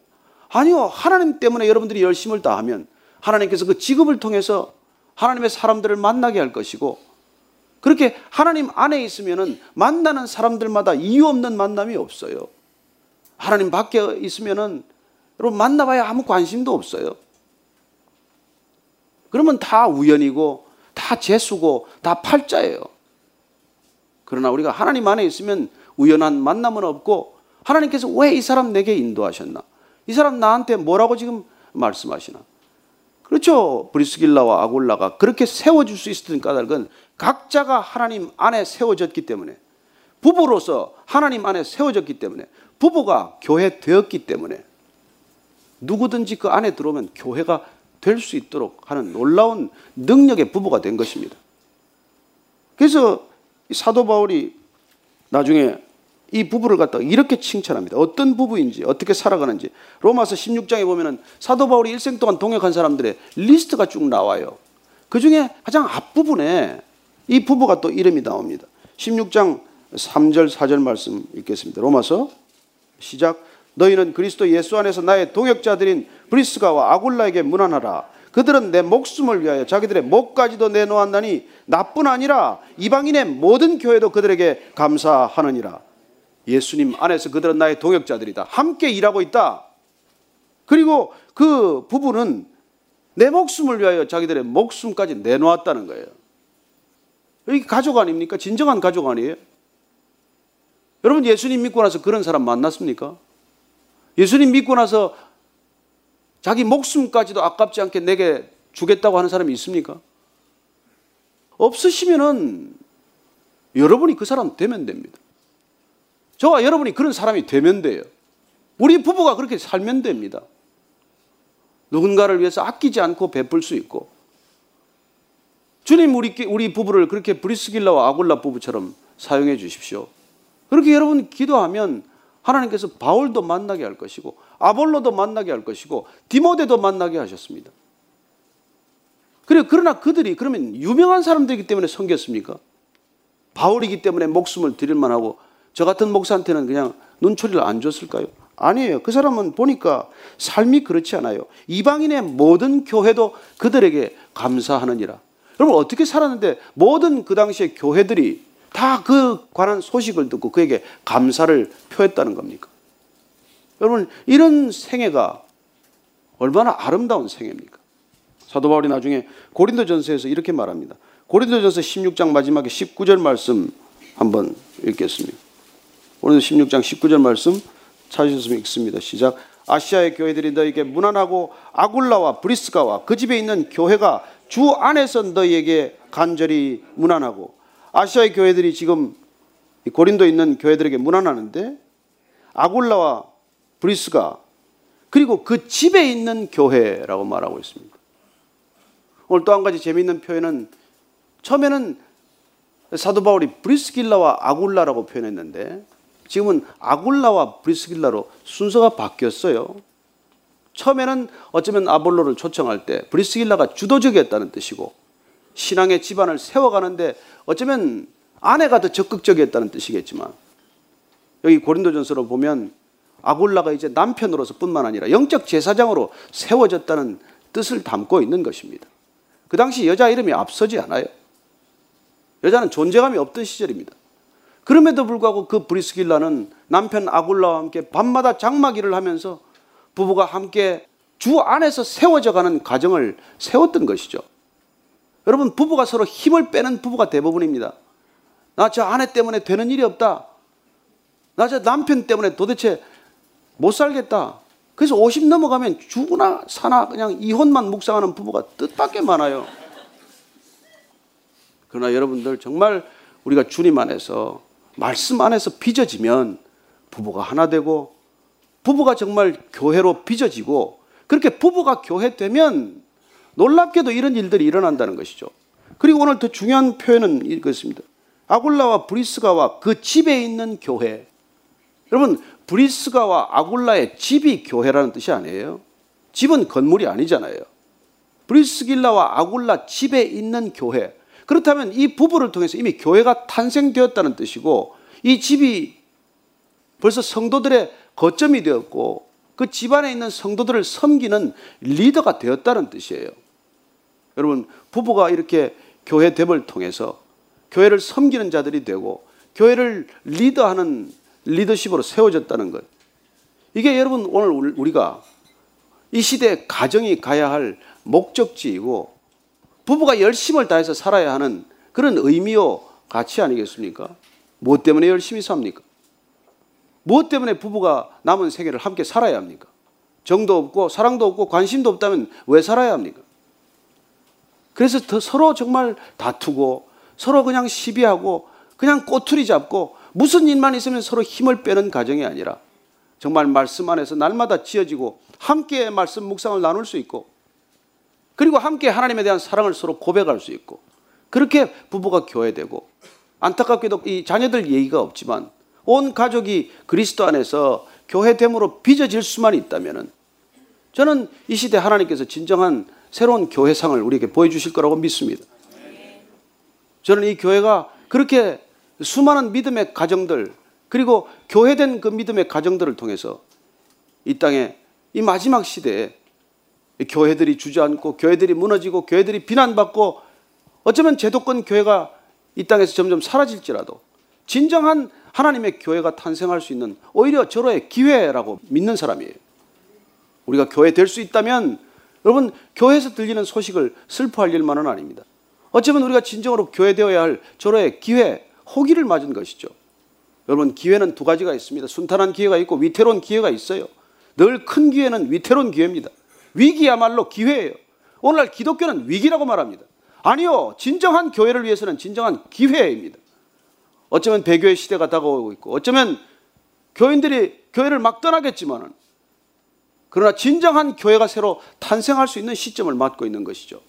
아니요. 하나님 때문에 여러분들이 열심을 다하면 하나님께서 그 직업을 통해서 하나님의 사람들을 만나게 할 것이고 그렇게 하나님 안에 있으면은 만나는 사람들마다 이유 없는 만남이 없어요. 하나님 밖에 있으면은 여러분 만나봐야 아무 관심도 없어요. 그러면 다 우연이고 다 재수고 다 팔자예요. 그러나 우리가 하나님 안에 있으면 우연한 만남은 없고 하나님께서 왜 이 사람 내게 인도하셨나? 이 사람 나한테 뭐라고 지금 말씀하시나? 그렇죠. 브리스길라와 아골라가 그렇게 세워줄 수 있었던 까닭은 각자가 하나님 안에 세워졌기 때문에 부부로서 하나님 안에 세워졌기 때문에 부부가 교회 되었기 때문에 누구든지 그 안에 들어오면 교회가 될 수 있도록 하는 놀라운 능력의 부부가 된 것입니다. 그래서 사도 바울이 나중에 이 부부를 갖다가 이렇게 칭찬합니다. 어떤 부부인지, 어떻게 살아가는지. 로마서 16장에 보면은 사도 바울이 일생 동안 동역한 사람들의 리스트가 쭉 나와요. 그 중에 가장 앞부분에 이 부부가 또 이름이 나옵니다. 16장 3절, 4절 말씀 읽겠습니다. 로마서 시작. 너희는 그리스도 예수 안에서 나의 동역자들인 브리스가와 아굴라에게 문안하라. 그들은 내 목숨을 위하여 자기들의 목까지도 내놓았나니 나뿐 아니라 이방인의 모든 교회도 그들에게 감사하느니라. 예수님 안에서 그들은 나의 동역자들이다. 함께 일하고 있다. 그리고 그 부부는 내 목숨을 위하여 자기들의 목숨까지 내놓았다는 거예요. 이게 가족 아닙니까? 진정한 가족 아니에요? 여러분 예수님 믿고 나서 그런 사람 만났습니까? 예수님 믿고 나서 자기 목숨까지도 아깝지 않게 내게 주겠다고 하는 사람이 있습니까? 없으시면은 여러분이 그 사람 되면 됩니다. 저와 여러분이 그런 사람이 되면 돼요. 우리 부부가 그렇게 살면 됩니다. 누군가를 위해서 아끼지 않고 베풀 수 있고 주님 우리 우리 부부를 그렇게 브리스길라와 아굴라 부부처럼 사용해 주십시오. 그렇게 여러분 기도하면 하나님께서 바울도 만나게 할 것이고 아볼로도 만나게 할 것이고 디모데도 만나게 하셨습니다. 그래 그러나 그들이 그러면 유명한 사람들이기 때문에 섬겼습니까? 바울이기 때문에 목숨을 드릴 만하고 저 같은 목사한테는 그냥 눈초리를 안 줬을까요? 아니에요. 그 사람은 보니까 삶이 그렇지 않아요. 이방인의 모든 교회도 그들에게 감사하느니라. 여러분 어떻게 살았는데 모든 그 당시의 교회들이 다 그 관한 소식을 듣고 그에게 감사를 표했다는 겁니까? 여러분 이런 생애가 얼마나 아름다운 생애입니까? 사도 바울이 나중에 고린도전서에서 이렇게 말합니다. 고린도전서 16장 마지막에 19절 말씀 한번 읽겠습니다. 오늘 16장 19절 말씀 찾으셨으면 읽습니다. 시작. 아시아의 교회들이 너에게 무난하고 아굴라와 브리스가와 그 집에 있는 교회가 주 안에서 너희에게 간절히 무난하고 아시아의 교회들이 지금 고린도에 있는 교회들에게 무난하는데 아굴라와 브리스가 그리고 그 집에 있는 교회라고 말하고 있습니다. 오늘 또 한 가지 재미있는 표현은 처음에는 사도 바울이 브리스길라와 아굴라라고 표현했는데 지금은 아굴라와 브리스길라로 순서가 바뀌었어요. 처음에는 어쩌면 아볼로를 초청할 때 브리스길라가 주도적이었다는 뜻이고 신앙의 집안을 세워가는데 어쩌면 아내가 더 적극적이었다는 뜻이겠지만 여기 고린도전서로 보면 아굴라가 이제 남편으로서 뿐만 아니라 영적 제사장으로 세워졌다는 뜻을 담고 있는 것입니다. 그 당시 여자 이름이 앞서지 않아요. 여자는 존재감이 없던 시절입니다. 그럼에도 불구하고 그 브리스길라는 남편 아굴라와 함께 밤마다 일을 하면서 부부가 함께 주 안에서 세워져 가는 가정을 세웠던 것이죠. 여러분, 부부가 서로 힘을 빼는 부부가 대부분입니다. 나 저 아내 때문에 되는 일이 없다. 나 저 남편 때문에 도대체 못 살겠다. 그래서 50 넘어가면 죽으나 사나 그냥 이혼만 묵상하는 부부가 뜻밖의 많아요. 그러나 여러분들 정말 우리가 주님 안에서 말씀 안에서 빚어지면 부부가 하나 되고 부부가 정말 교회로 빚어지고 그렇게 부부가 교회 되면 놀랍게도 이런 일들이 일어난다는 것이죠. 그리고 오늘 더 중요한 표현은 이것입니다. 아굴라와 브리스가와 그 집에 있는 교회. 여러분, 브리스가와 아굴라의 집이 교회라는 뜻이 아니에요. 집은 건물이 아니잖아요. 브리스길라와 아굴라 집에 있는 교회. 그렇다면 이 부부를 통해서 이미 교회가 탄생되었다는 뜻이고 이 집이 벌써 성도들의 거점이 되었고 그 집안에 있는 성도들을 섬기는 리더가 되었다는 뜻이에요. 여러분, 부부가 이렇게 교회 됨을 통해서 교회를 섬기는 자들이 되고 교회를 리더하는 리더십으로 세워졌다는 것. 이게 여러분 오늘 우리가 이 시대 가정이 가야 할 목적지이고 부부가 열심을 다해서 살아야 하는 그런 의미요 가치 아니겠습니까? 무엇 때문에 열심히 삽니까? 무엇 때문에 부부가 남은 세계를 함께 살아야 합니까? 정도 없고 사랑도 없고 관심도 없다면 왜 살아야 합니까? 그래서 더 서로 정말 다투고 서로 그냥 시비하고 그냥 꼬투리 잡고 무슨 일만 있으면 서로 힘을 빼는 가정이 아니라 정말 말씀 안에서 날마다 지어지고 함께 말씀 묵상을 나눌 수 있고 그리고 함께 하나님에 대한 사랑을 서로 고백할 수 있고 그렇게 부부가 교회되고 안타깝게도 이 자녀들 얘기가 없지만 온 가족이 그리스도 안에서 교회됨으로 빚어질 수만 있다면 저는 이 시대 하나님께서 진정한 새로운 교회상을 우리에게 보여주실 거라고 믿습니다. 저는 이 교회가 그렇게 수많은 믿음의 가정들 그리고 교회된 그 믿음의 가정들을 통해서 이 땅에 이 마지막 시대에 교회들이 주저앉고 교회들이 무너지고 교회들이 비난받고 어쩌면 제도권 교회가 이 땅에서 점점 사라질지라도 진정한 하나님의 교회가 탄생할 수 있는 오히려 저로의 기회라고 믿는 사람이에요. 우리가 교회 될 수 있다면 여러분 교회에서 들리는 소식을 슬퍼할 일만은 아닙니다. 어쩌면 우리가 진정으로 교회 되어야 할 저로의 기회, 호기를 맞은 것이죠. 여러분 기회는 두 가지가 있습니다. 순탄한 기회가 있고 위태로운 기회가 있어요. 늘 큰 기회는 위태로운 기회입니다. 위기야말로 기회예요. 오늘날 기독교는 위기라고 말합니다. 아니요. 진정한 교회를 위해서는 진정한 기회입니다. 어쩌면 배교의 시대가 다가오고 있고 어쩌면 교인들이 교회를 막 떠나겠지만은 그러나 진정한 교회가 새로 탄생할 수 있는 시점을 맞고 있는 것이죠.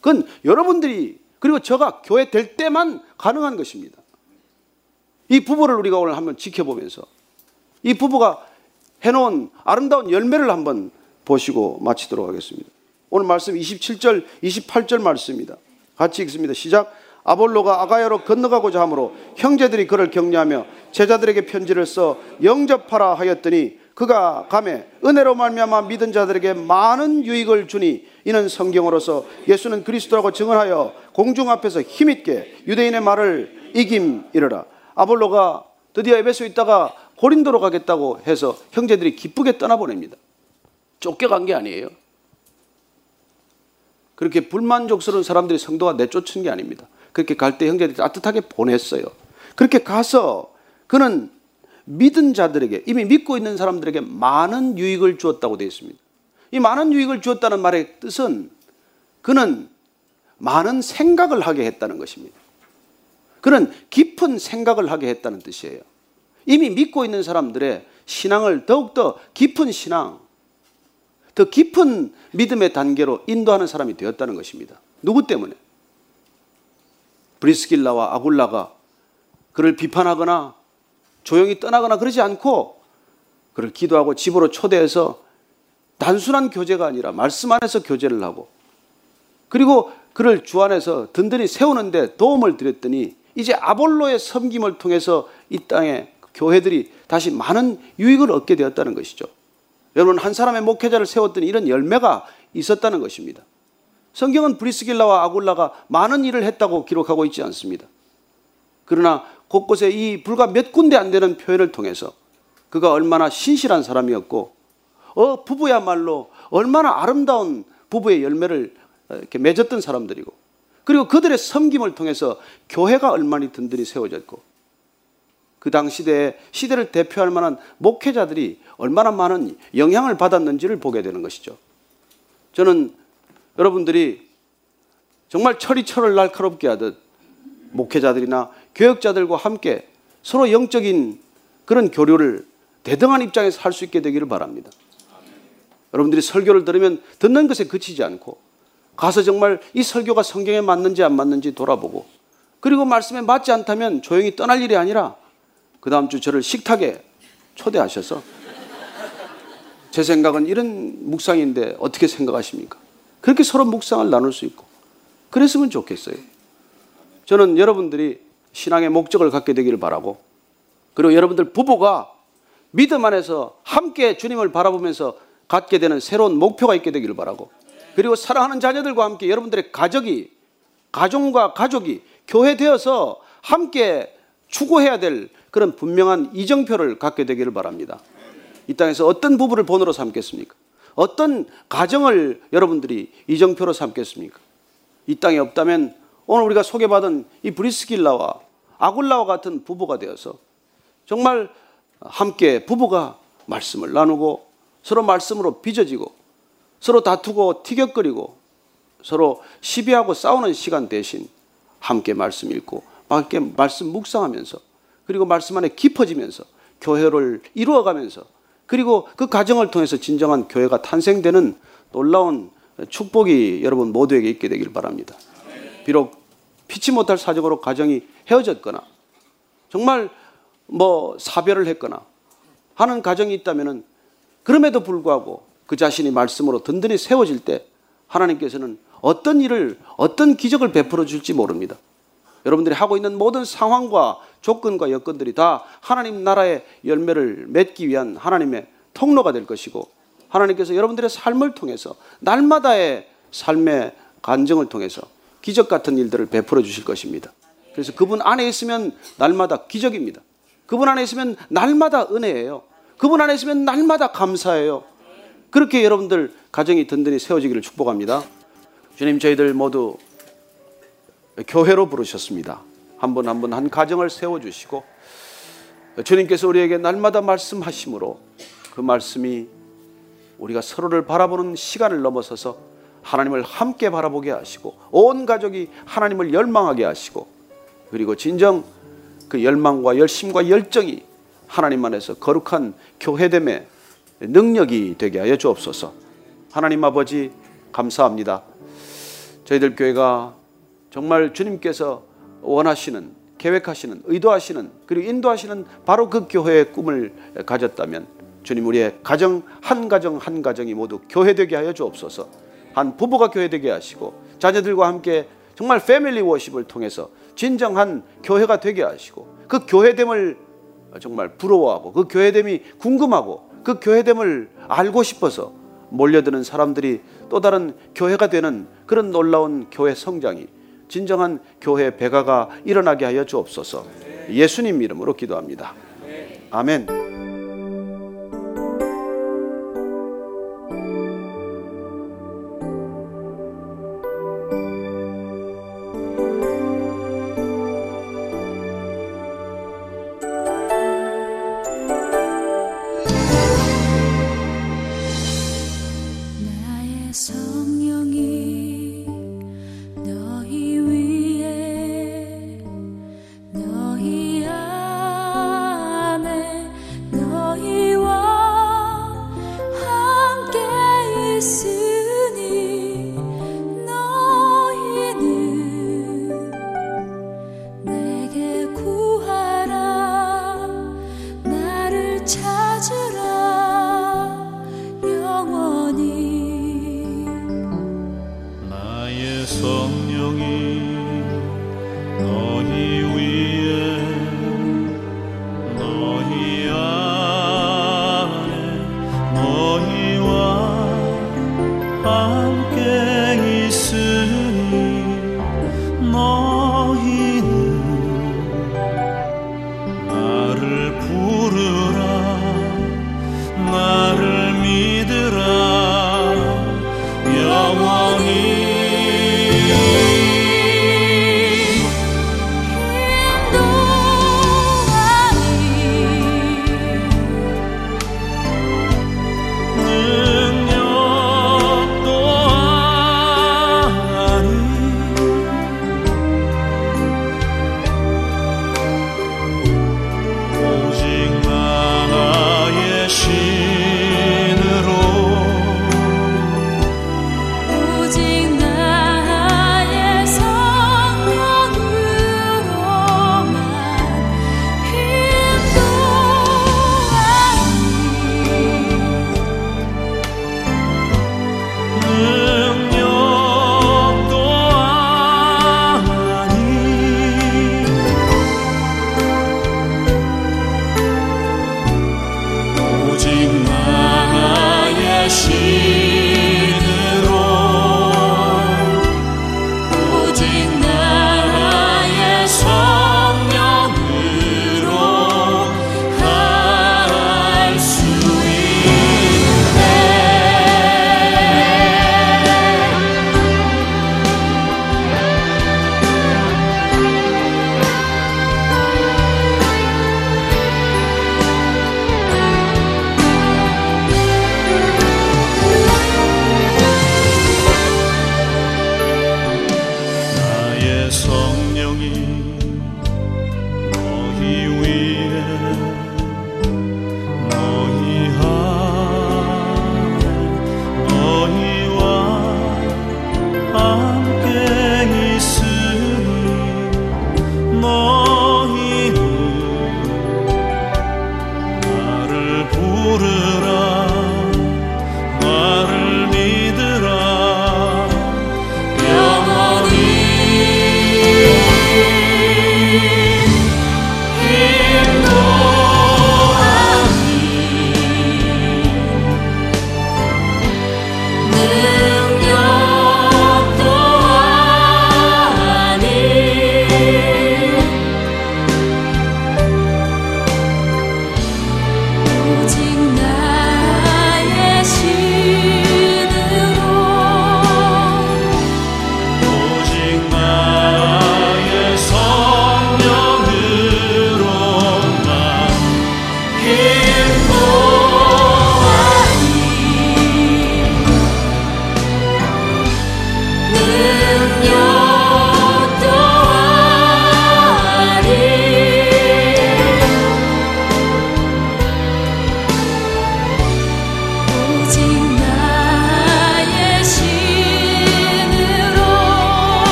그건 여러분들이 그리고 저가 교회 될 때만 가능한 것입니다. 이 부부를 우리가 오늘 한번 지켜보면서 이 부부가 해놓은 아름다운 열매를 한번 보시고 마치도록 하겠습니다. 오늘 말씀 27절, 28절 말씀입니다. 같이 읽습니다. 시작. 아볼로가 아가야로 건너가고자 하므로 형제들이 그를 격려하며 제자들에게 편지를 써 영접하라 하였더니 그가 감에 은혜로 말미암아 믿은 자들에게 많은 유익을 주니 이는 성경으로서 예수는 그리스도라고 증언하여 공중 앞에서 힘있게 유대인의 말을 이김이르라 아볼로가 드디어 에베소에 있다가 고린도로 가겠다고 해서 형제들이 기쁘게 떠나보냅니다. 쫓겨간 게 아니에요. 그렇게 불만족스러운 사람들이 성도가 내쫓은 게 아닙니다. 그렇게 갈 때 형제들이 따뜻하게 보냈어요. 그렇게 가서 그는 믿은 자들에게 이미 믿고 있는 사람들에게 많은 유익을 주었다고 되어 있습니다. 이 많은 유익을 주었다는 말의 뜻은 그는 많은 생각을 하게 했다는 것입니다. 그는 깊은 생각을 하게 했다는 뜻이에요. 이미 믿고 있는 사람들의 신앙을 더욱더 깊은 신앙, 더 깊은 믿음의 단계로 인도하는 사람이 되었다는 것입니다. 누구 때문에? 브리스길라와 아굴라가 그를 비판하거나 조용히 떠나거나 그러지 않고 그를 기도하고 집으로 초대해서 단순한 교제가 아니라 말씀 안에서 교제를 하고 그리고 그를 주 안에서 든든히 세우는데 도움을 드렸더니 이제 아볼로의 섬김을 통해서 이 땅에 교회들이 다시 많은 유익을 얻게 되었다는 것이죠. 여러분 한 사람의 목회자를 세웠더니 이런 열매가 있었다는 것입니다. 성경은 브리스길라와 아굴라가 많은 일을 했다고 기록하고 있지 않습니다. 그러나 곳곳에 이 불과 몇 군데 안 되는 표현을 통해서 그가 얼마나 신실한 사람이었고, 어, 부부야말로 얼마나 아름다운 부부의 열매를 이렇게 맺었던 사람들이고, 그리고 그들의 섬김을 통해서 교회가 얼마나 든든히 세워졌고, 그 당시대에 시대를 대표할 만한 목회자들이 얼마나 많은 영향을 받았는지를 보게 되는 것이죠. 저는 여러분들이 정말 철이 철을 날카롭게 하듯 목회자들이나 교역자들과 함께 서로 영적인 그런 교류를 대등한 입장에서 할 수 있게 되기를 바랍니다. 여러분들이 설교를 들으면 듣는 것에 그치지 않고 가서 정말 이 설교가 성경에 맞는지 안 맞는지 돌아보고 그리고 말씀에 맞지 않다면 조용히 떠날 일이 아니라 그 다음 주 저를 식탁에 초대하셔서 제 생각은 이런 묵상인데 어떻게 생각하십니까? 그렇게 서로 묵상을 나눌 수 있고 그랬으면 좋겠어요. 저는 여러분들이 신앙의 목적을 갖게 되기를 바라고 그리고 여러분들 부부가 믿음 안에서 함께 주님을 바라보면서 갖게 되는 새로운 목표가 있게 되기를 바라고 그리고 사랑하는 자녀들과 함께 여러분들의 가족이 가정과 가족이 교회 되어서 함께 추구해야 될 그런 분명한 이정표를 갖게 되기를 바랍니다. 이 땅에서 어떤 부부를 본으로 삼겠습니까? 어떤 가정을 여러분들이 이정표로 삼겠습니까? 이 땅에 없다면 오늘 우리가 소개받은 이 브리스길라와 아굴라와 같은 부부가 되어서 정말 함께 부부가 말씀을 나누고 서로 말씀으로 빚어지고 서로 다투고 티격거리고 서로 시비하고 싸우는 시간 대신 함께 말씀 읽고 함께 말씀 묵상하면서 그리고 말씀 안에 깊어지면서 교회를 이루어가면서 그리고 그 과정을 통해서 진정한 교회가 탄생되는 놀라운 축복이 여러분 모두에게 있게 되길 바랍니다. 비록 피치 못할 사정으로 가정이 헤어졌거나 정말 뭐 사별을 했거나 하는 가정이 있다면은 그럼에도 불구하고 그 자신이 말씀으로 든든히 세워질 때 하나님께서는 어떤 일을 어떤 기적을 베풀어 줄지 모릅니다. 여러분들이 하고 있는 모든 상황과 조건과 여건들이 다 하나님 나라의 열매를 맺기 위한 하나님의 통로가 될 것이고 하나님께서 여러분들의 삶을 통해서 날마다의 삶의 간증을 통해서 기적 같은 일들을 베풀어 주실 것입니다. 그래서 그분 안에 있으면 날마다 기적입니다. 그분 안에 있으면 날마다 은혜예요. 그분 안에 있으면 날마다 감사해요. 그렇게 여러분들 가정이 든든히 세워지기를 축복합니다. 주님 저희들 모두 교회로 부르셨습니다. 한 분 한 분 한 가정을 세워 주시고 주님께서 우리에게 날마다 말씀하심으로 그 말씀이 우리가 서로를 바라보는 시간을 넘어서서 하나님을 함께 바라보게 하시고 온 가족이 하나님을 열망하게 하시고 그리고 진정 그 열망과 열심과 열정이 하나님 안에서 거룩한 교회됨의 능력이 되게 하여 주옵소서. 하나님 아버지 감사합니다. 저희들 교회가 정말 주님께서 원하시는 계획하시는 의도하시는 그리고 인도하시는 바로 그 교회의 꿈을 가졌다면 주님 우리의 가정 한 가정 한 가정이 모두 교회되게 하여 주옵소서. 한 부부가 교회되게 하시고 자녀들과 함께 정말 패밀리 워십을 통해서 진정한 교회가 되게 하시고 그 교회됨을 정말 부러워하고 그 교회됨이 궁금하고 그 교회됨을 알고 싶어서 몰려드는 사람들이 또 다른 교회가 되는 그런 놀라운 교회 성장이 진정한 교회 배가가 일어나게 하여 주옵소서. 예수님 이름으로 기도합니다. 아멘.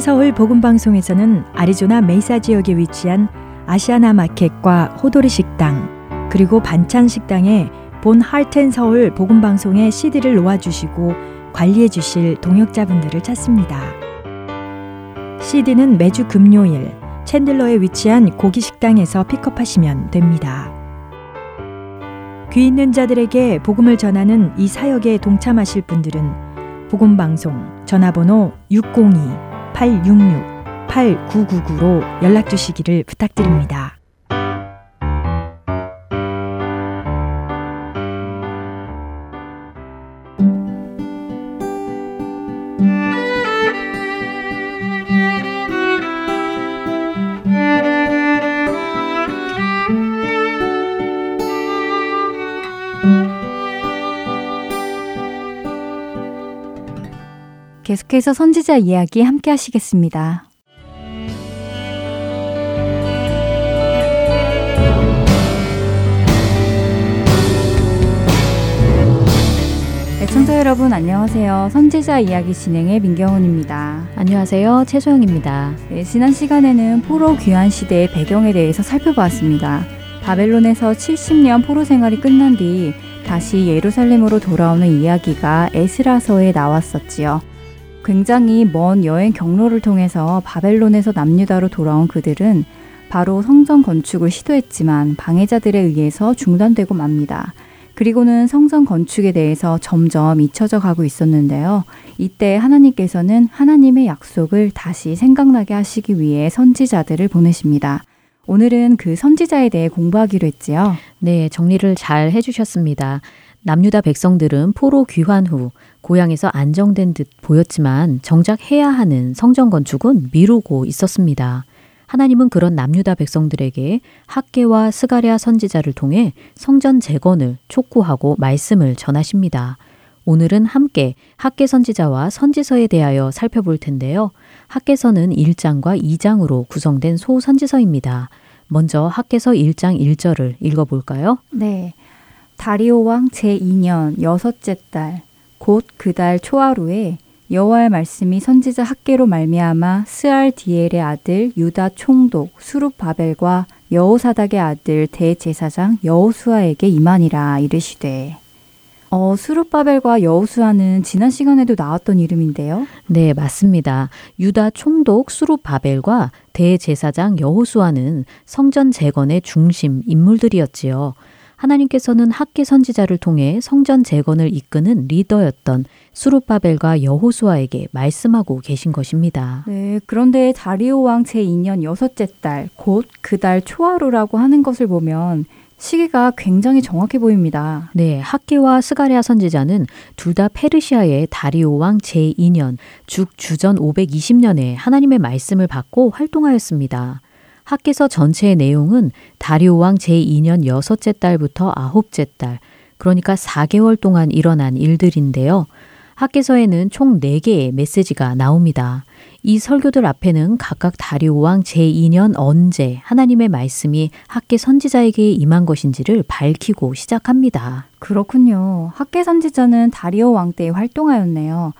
서울 복음 방송에서는 아리조나 메사 지역에 위치한 아시아나 마켓과 호도리 식당 그리고 반찬 식당에 본 할텐 서울 복음 방송의 CD를 놓아 주시고 관리해 주실 동역자분들을 찾습니다. CD는 매주 금요일 챈들러에 위치한 고기 식당에서 픽업하시면 됩니다. 귀 있는 자들에게 복음을 전하는 이 사역에 동참하실 분들은 복음 방송 전화번호 602 866-8999로 연락 주시기를 부탁드립니다. 계속해서 선지자 이야기 함께 하시겠습니다. 애청자 여러분 안녕하세요. 선지자 이야기 진행의 민경훈입니다. 안녕하세요. 최소영입니다. 네, 지난 시간에는 포로 귀환 시대의 배경에 대해서 살펴보았습니다. 바벨론에서 70년 포로 생활이 끝난 뒤 다시 예루살렘으로 돌아오는 이야기가 에스라서에 나왔었지요. 굉장히 먼 여행 경로를 통해서 바벨론에서 남유다로 돌아온 그들은 바로 성전 건축을 시도했지만 방해자들에 의해서 중단되고 맙니다. 그리고는 성전 건축에 대해서 점점 잊혀져 가고 있었는데요. 이때 하나님께서는 하나님의 약속을 다시 생각나게 하시기 위해 선지자들을 보내십니다. 오늘은 그 선지자에 대해 공부하기로 했지요. 네, 정리를 잘 해주셨습니다. 남유다 백성들은 포로 귀환 후 고향에서 안정된 듯 보였지만 정작 해야 하는 성전 건축은 미루고 있었습니다. 하나님은 그런 남유다 백성들에게 학계와 스가랴 선지자를 통해 성전 재건을 촉구하고 말씀을 전하십니다. 오늘은 함께 학계 선지자와 선지서에 대하여 살펴볼 텐데요. 학계서는 1장과 2장으로 구성된 소선지서입니다. 먼저 학계서 1장 1절을 읽어볼까요? 네. 다리오 왕 제2년 여섯째 달 곧 그달 초하루에 여호와의 말씀이 선지자 학계로 말미암아 스알디엘의 아들 유다 총독 수룹바벨과 여호사닥의 아들 대제사장 여호수아에게 임하니라 이르시되 어, 수룹바벨과 여호수아는 지난 시간에도 나왔던 이름인데요. 네, 맞습니다. 유다 총독 수룹바벨과 대제사장 여호수아는 성전 재건의 중심 인물들이었지요. 하나님께서는 학계 선지자를 통해 성전 재건을 이끄는 리더였던 수룹바벨과 여호수아에게 말씀하고 계신 것입니다. 네, 그런데 다리오 왕 제2년 여섯째 달, 곧 그 달 초하루라고 하는 것을 보면 시기가 굉장히 정확해 보입니다. 네, 학계와 스가랴 선지자는 둘 다 페르시아의 다리오 왕 제2년, 즉 주전 520년에 하나님의 말씀을 받고 활동하였습니다. 학계서 전체의 내용은 다리오 왕 제2년 여섯째 달부터 아홉째 달, 그러니까 4개월 동안 일어난 일들인데요. 학계서에는 총 4개의 메시지가 나옵니다. 이 설교들 앞에는 각각 다리오 왕 제2년 언제 하나님의 말씀이 학계 선지자에게 임한 것인지를 밝히고 시작합니다. 그렇군요. 학계 선지자는 다리오 왕 때 활동하였네요.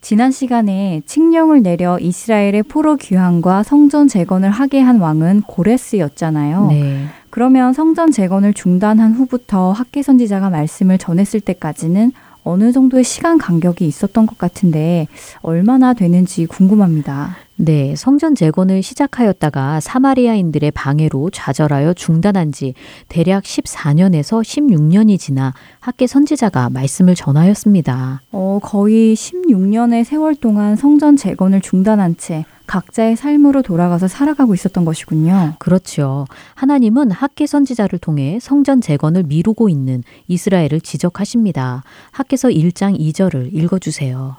지난 시간에 칙령을 내려 이스라엘의 포로 귀환과 성전 재건을 하게 한 왕은 고레스였잖아요. 네. 그러면 성전 재건을 중단한 후부터 학계 선지자가 말씀을 전했을 때까지는 어느 정도의 시간 간격이 있었던 것 같은데 얼마나 되는지 궁금합니다. 네, 성전 재건을 시작하였다가 사마리아인들의 방해로 좌절하여 중단한 지 대략 14년에서 16년이 지나 학계 선지자가 말씀을 전하였습니다. 어, 거의 16년의 세월 동안 성전 재건을 중단한 채 각자의 삶으로 돌아가서 살아가고 있었던 것이군요. 그렇죠. 하나님은 학계 선지자를 통해 성전 재건을 미루고 있는 이스라엘을 지적하십니다. 학계서 1장 2절을 읽어 주세요.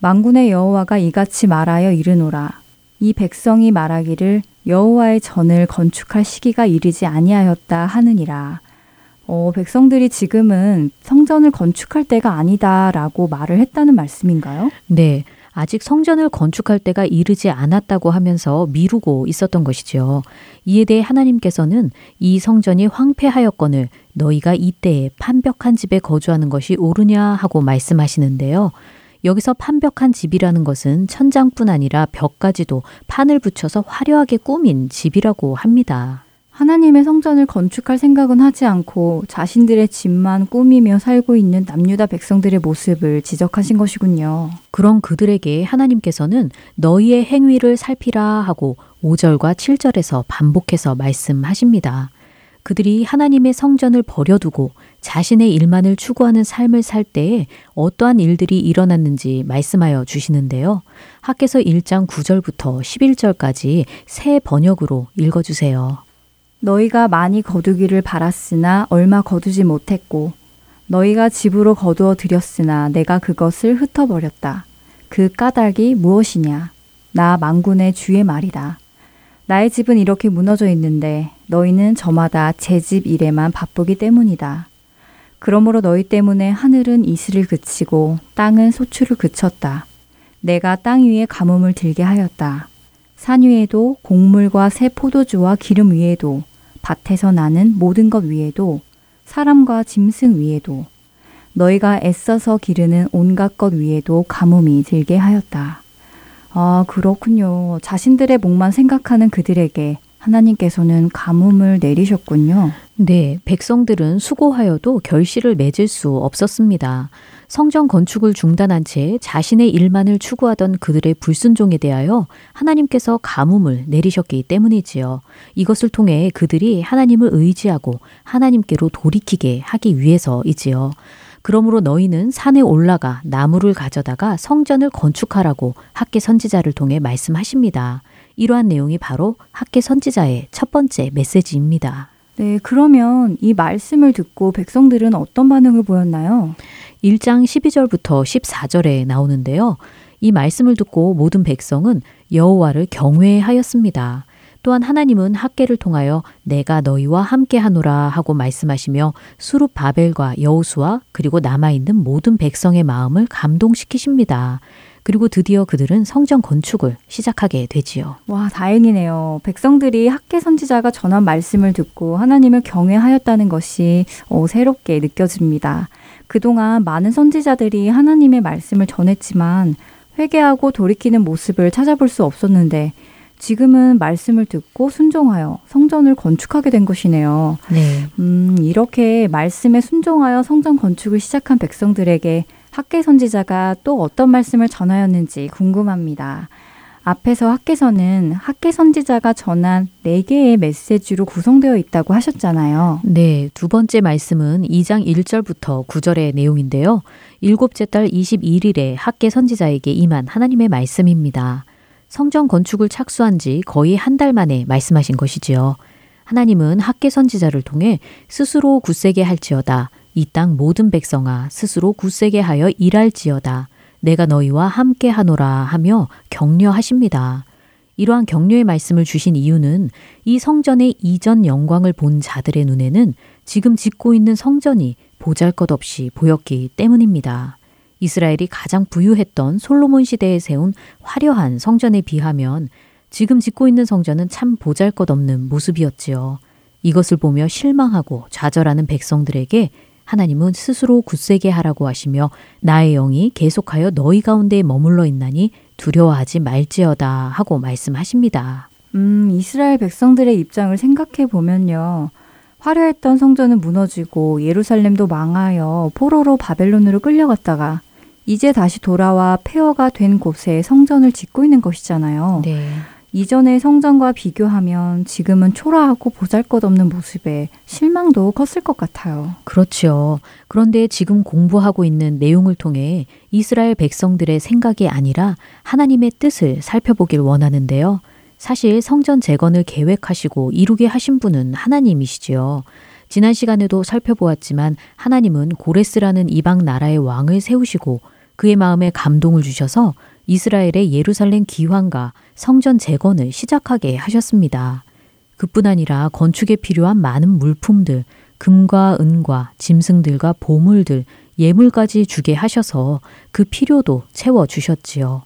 만군의 여호와가 이같이 말하여 이르노라. 이 백성이 말하기를 여호와의 전을 건축할 시기가 이르지 아니하였다 하느니라. 어, 백성들이 지금은 성전을 건축할 때가 아니다라고 말을 했다는 말씀인가요? 네. 아직 성전을 건축할 때가 이르지 않았다고 하면서 미루고 있었던 것이죠. 이에 대해 하나님께서는 이 성전이 황폐하였거늘 너희가 이때에 판벽한 집에 거주하는 것이 옳으냐 하고 말씀하시는데요. 여기서 판벽한 집이라는 것은 천장뿐 아니라 벽까지도 판을 붙여서 화려하게 꾸민 집이라고 합니다. 하나님의 성전을 건축할 생각은 하지 않고 자신들의 집만 꾸미며 살고 있는 남유다 백성들의 모습을 지적하신 것이군요. 그런 그들에게 하나님께서는 너희의 행위를 살피라 하고 5절과 7절에서 반복해서 말씀하십니다. 그들이 하나님의 성전을 버려두고 자신의 일만을 추구하는 삶을 살 때에 어떠한 일들이 일어났는지 말씀하여 주시는데요. 학계서 1장 9절부터 11절까지 새 번역으로 읽어주세요. 너희가 많이 거두기를 바랐으나 얼마 거두지 못했고 너희가 집으로 거두어 들였으나 내가 그것을 흩어버렸다. 그 까닭이 무엇이냐? 나 망군의 주의 말이다. 나의 집은 이렇게 무너져 있는데 너희는 저마다 제 집 일에만 바쁘기 때문이다. 그러므로 너희 때문에 하늘은 이슬을 그치고 땅은 소출을 그쳤다. 내가 땅 위에 가뭄을 들게 하였다. 산 위에도 곡물과 새 포도주와 기름 위에도 밭에서 나는 모든 것 위에도 사람과 짐승 위에도 너희가 애써서 기르는 온갖 것 위에도 가뭄이 들게 하였다. 아, 그렇군요. 자신들의 목만 생각하는 그들에게 하나님께서는 가뭄을 내리셨군요. 네, 백성들은 수고하여도 결실을 맺을 수 없었습니다. 성전 건축을 중단한 채 자신의 일만을 추구하던 그들의 불순종에 대하여 하나님께서 가뭄을 내리셨기 때문이지요. 이것을 통해 그들이 하나님을 의지하고 하나님께로 돌이키게 하기 위해서이지요. 그러므로 너희는 산에 올라가 나무를 가져다가 성전을 건축하라고 학계 선지자를 통해 말씀하십니다. 이러한 내용이 바로 학계 선지자의 첫 번째 메시지입니다. 네, 그러면 이 말씀을 듣고 백성들은 어떤 반응을 보였나요? 1장 12절부터 14절에 나오는데요. 이 말씀을 듣고 모든 백성은 여호와를 경외하였습니다. 또한 하나님은 학계를 통하여 내가 너희와 함께 하노라 하고 말씀하시며 수룹 바벨과 여호수와 그리고 남아 있는 모든 백성의 마음을 감동시키십니다. 그리고 드디어 그들은 성전 건축을 시작하게 되지요. 와, 다행이네요. 백성들이 학계 선지자가 전한 말씀을 듣고 하나님을 경외하였다는 것이 어, 새롭게 느껴집니다. 그동안 많은 선지자들이 하나님의 말씀을 전했지만 회개하고 돌이키는 모습을 찾아볼 수 없었는데 지금은 말씀을 듣고 순종하여 성전을 건축하게 된 것이네요. 네. 음, 이렇게 말씀에 순종하여 성전 건축을 시작한 백성들에게 학계 선지자가 또 어떤 말씀을 전하였는지 궁금합니다. 앞에서 학계서는 학계 선지자가 전한 네 개의 메시지로 구성되어 있다고 하셨잖아요. 네, 두 번째 말씀은 2장 1절부터 9절의 내용인데요. 일곱째 달 21일에 학계 선지자에게 임한 하나님의 말씀입니다. 성전 건축을 착수한 지 거의 한 달 만에 말씀하신 것이지요. 하나님은 학계 선지자를 통해 스스로 굳세게 할지어다. 이 땅 모든 백성아 스스로 굳세게 하여 일할지어다. 내가 너희와 함께 하노라 하며 격려하십니다. 이러한 격려의 말씀을 주신 이유는 이 성전의 이전 영광을 본 자들의 눈에는 지금 짓고 있는 성전이 보잘 것 없이 보였기 때문입니다. 이스라엘이 가장 부유했던 솔로몬 시대에 세운 화려한 성전에 비하면 지금 짓고 있는 성전은 참 보잘 것 없는 모습이었지요. 이것을 보며 실망하고 좌절하는 백성들에게 하나님은 스스로 굳세게 하라고 하시며 나의 영이 계속하여 너희 가운데 머물러 있나니 두려워하지 말지어다 하고 말씀하십니다. 음, 이스라엘 백성들의 입장을 생각해 보면요. 화려했던 성전은 무너지고 예루살렘도 망하여 포로로 바벨론으로 끌려갔다가 이제 다시 돌아와 폐허가 된 곳에 성전을 짓고 있는 것이잖아요. 네. 이전의 성전과 비교하면 지금은 초라하고 보잘것없는 모습에 실망도 컸을 것 같아요. 그렇죠. 그런데 지금 공부하고 있는 내용을 통해 이스라엘 백성들의 생각이 아니라 하나님의 뜻을 살펴보길 원하는데요. 사실 성전 재건을 계획하시고 이루게 하신 분은 하나님이시지요. 지난 시간에도 살펴보았지만 하나님은 고레스라는 이방 나라의 왕을 세우시고 그의 마음에 감동을 주셔서 이스라엘의 예루살렘 기환과 성전 재건을 시작하게 하셨습니다. 그뿐 아니라 건축에 필요한 많은 물품들, 금과 은과 짐승들과 보물들, 예물까지 주게 하셔서 그 필요도 채워 주셨지요.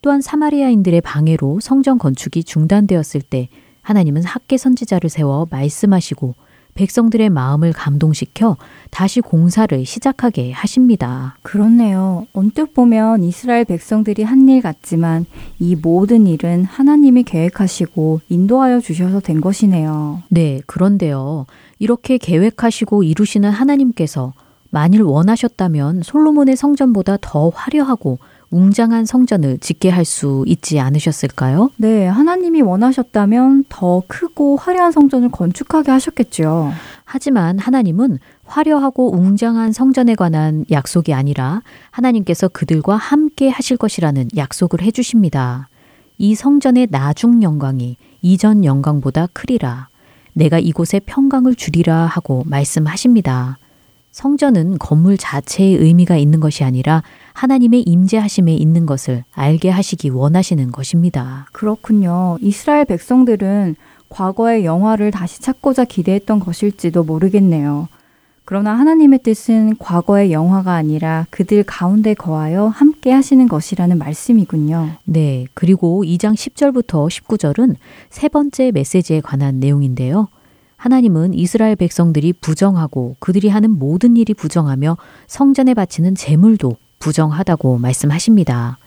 또한 사마리아인들의 방해로 성전 건축이 중단되었을 때 하나님은 학계 선지자를 세워 말씀하시고 백성들의 마음을 감동시켜 다시 공사를 시작하게 하십니다. 그렇네요. 언뜻 보면 이스라엘 백성들이 한 일 같지만 이 모든 일은 하나님이 계획하시고 인도하여 주셔서 된 것이네요. 네, 그런데요. 이렇게 계획하시고 이루시는 하나님께서 만일 원하셨다면 솔로몬의 성전보다 더 화려하고 웅장한 성전을 짓게 할 수 있지 않으셨을까요? 네, 하나님이 원하셨다면 더 크고 화려한 성전을 건축하게 하셨겠죠. 하지만 하나님은 화려하고 웅장한 성전에 관한 약속이 아니라 하나님께서 그들과 함께 하실 것이라는 약속을 해주십니다. 이 성전의 나중 영광이 이전 영광보다 크리라. 내가 이곳에 평강을 주리라 하고 말씀하십니다. 성전은 건물 자체의 의미가 있는 것이 아니라 하나님의 임재하심에 있는 것을 알게 하시기 원하시는 것입니다. 그렇군요. 이스라엘 백성들은 과거의 영화를 다시 찾고자 기대했던 것일지도 모르겠네요. 그러나 하나님의 뜻은 과거의 영화가 아니라 그들 가운데 거하여 함께 하시는 것이라는 말씀이군요. 네. 그리고 2장 10절부터 19절은 세 번째 메시지에 관한 내용인데요. 하나님은 이스라엘 백성들이 부정하고 그들이 하는 모든 일이 부정하며 성전에 바치는 재물도 부정하다고 말씀하십니다.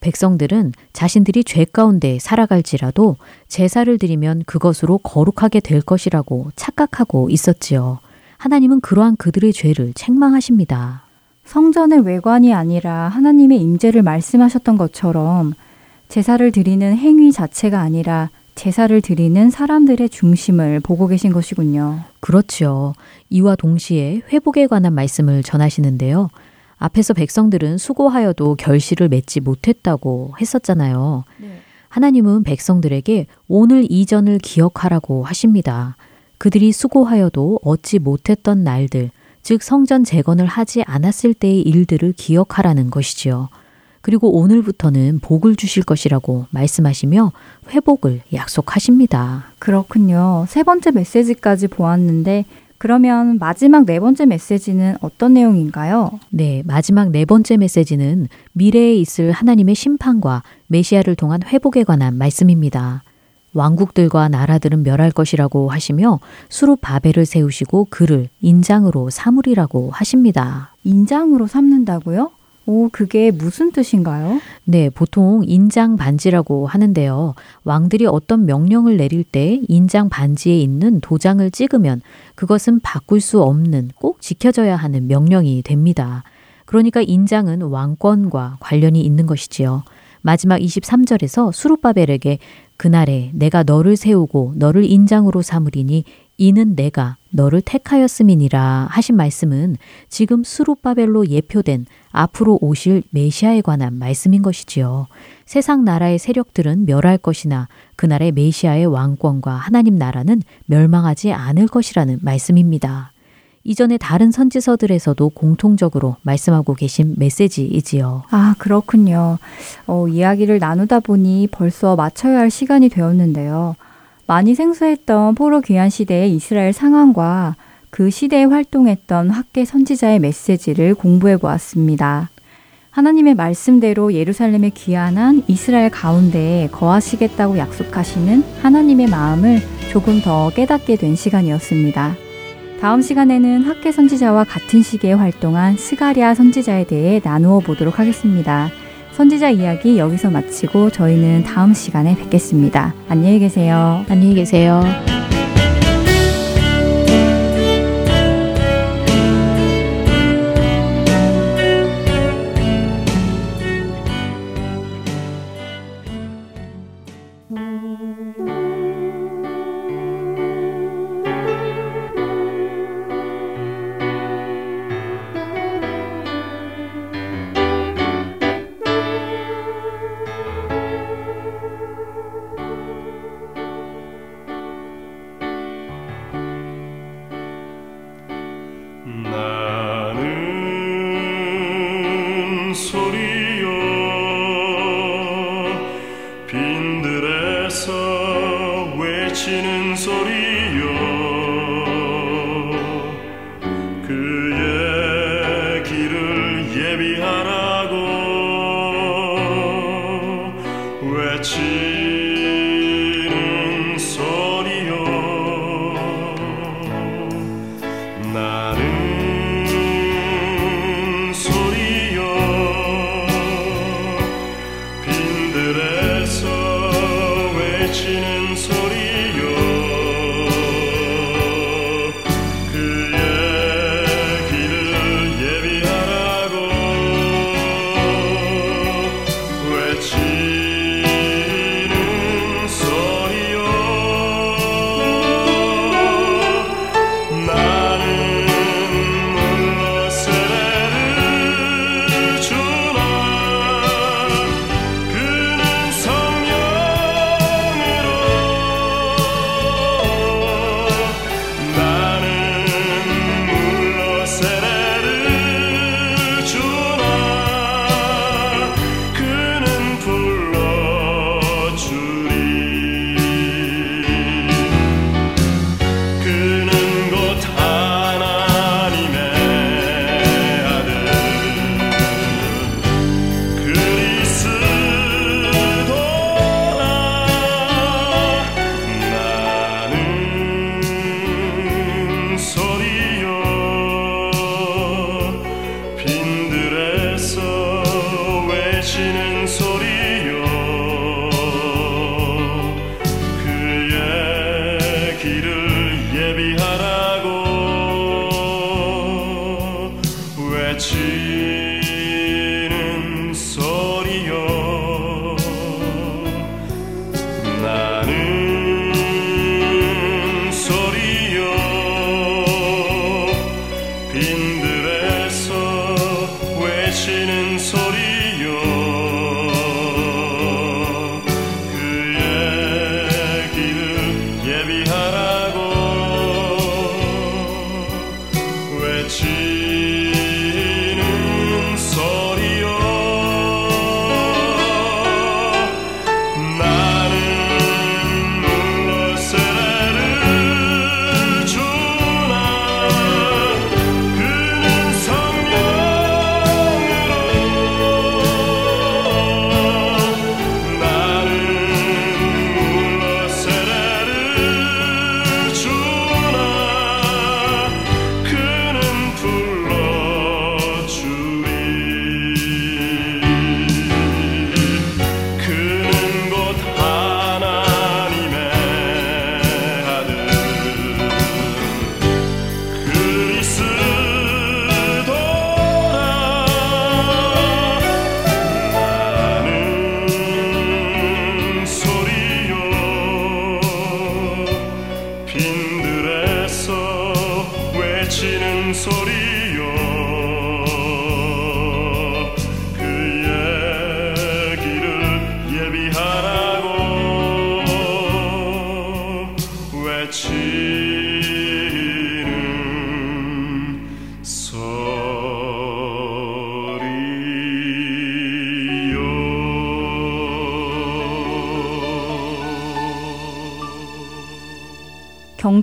백성들은 자신들이 죄 가운데 살아갈지라도 제사를 드리면 그것으로 거룩하게 될 것이라고 착각하고 있었지요. 하나님은 그러한 그들의 죄를 책망하십니다. 성전의 외관이 아니라 하나님의 임재를 말씀하셨던 것처럼 제사를 드리는 행위 자체가 아니라 제사를 드리는 사람들의 중심을 보고 계신 것이군요. 그렇죠. 이와 동시에 회복에 관한 말씀을 전하시는데요. 앞에서 백성들은 수고하여도 결실을 맺지 못했다고 했었잖아요. 네. 하나님은 백성들에게 오늘 이전을 기억하라고 하십니다. 그들이 수고하여도 얻지 못했던 날들, 즉 성전 재건을 하지 않았을 때의 일들을 기억하라는 것이지요. 그리고 오늘부터는 복을 주실 것이라고 말씀하시며 회복을 약속하십니다. 그렇군요. 세 번째 메시지까지 보았는데 그러면 마지막 네 번째 메시지는 어떤 내용인가요? 네, 마지막 네 번째 메시지는 미래에 있을 하나님의 심판과 메시아를 통한 회복에 관한 말씀입니다. 왕국들과 나라들은 멸할 것이라고 하시며 수로 바벨을 세우시고 그를 인장으로 삼으리라고 하십니다. 인장으로 삼는다고요? 오, 그게 무슨 뜻인가요? 네, 보통 인장 반지라고 하는데요. 왕들이 어떤 명령을 내릴 때 인장 반지에 있는 도장을 찍으면 그것은 바꿀 수 없는 꼭 지켜져야 하는 명령이 됩니다. 그러니까 인장은 왕권과 관련이 있는 것이지요. 마지막 23절에서 수르바벨에게 그날에 내가 너를 세우고 너를 인장으로 삼으리니 이는 내가 너를 택하였음이니라 하신 말씀은 지금 수르바벨로 예표된 앞으로 오실 메시아에 관한 말씀인 것이지요. 세상 나라의 세력들은 멸할 것이나 그날의 메시아의 왕권과 하나님 나라는 멸망하지 않을 것이라는 말씀입니다. 이전에 다른 선지서들에서도 공통적으로 말씀하고 계신 메시지이지요. 아, 그렇군요. 어, 이야기를 나누다 보니 벌써 마쳐야 할 시간이 되었는데요. 많이 생소했던 포로 귀환 시대의 이스라엘 상황과 그 시대에 활동했던 학계 선지자의 메시지를 공부해 보았습니다. 하나님의 말씀대로 예루살렘에 귀환한 이스라엘 가운데에 거하시겠다고 약속하시는 하나님의 마음을 조금 더 깨닫게 된 시간이었습니다. 다음 시간에는 학계 선지자와 같은 시기에 활동한 스가리아 선지자에 대해 나누어 보도록 하겠습니다. 선지자 이야기 여기서 마치고 저희는 다음 시간에 뵙겠습니다. 안녕히 계세요. 안녕히 계세요.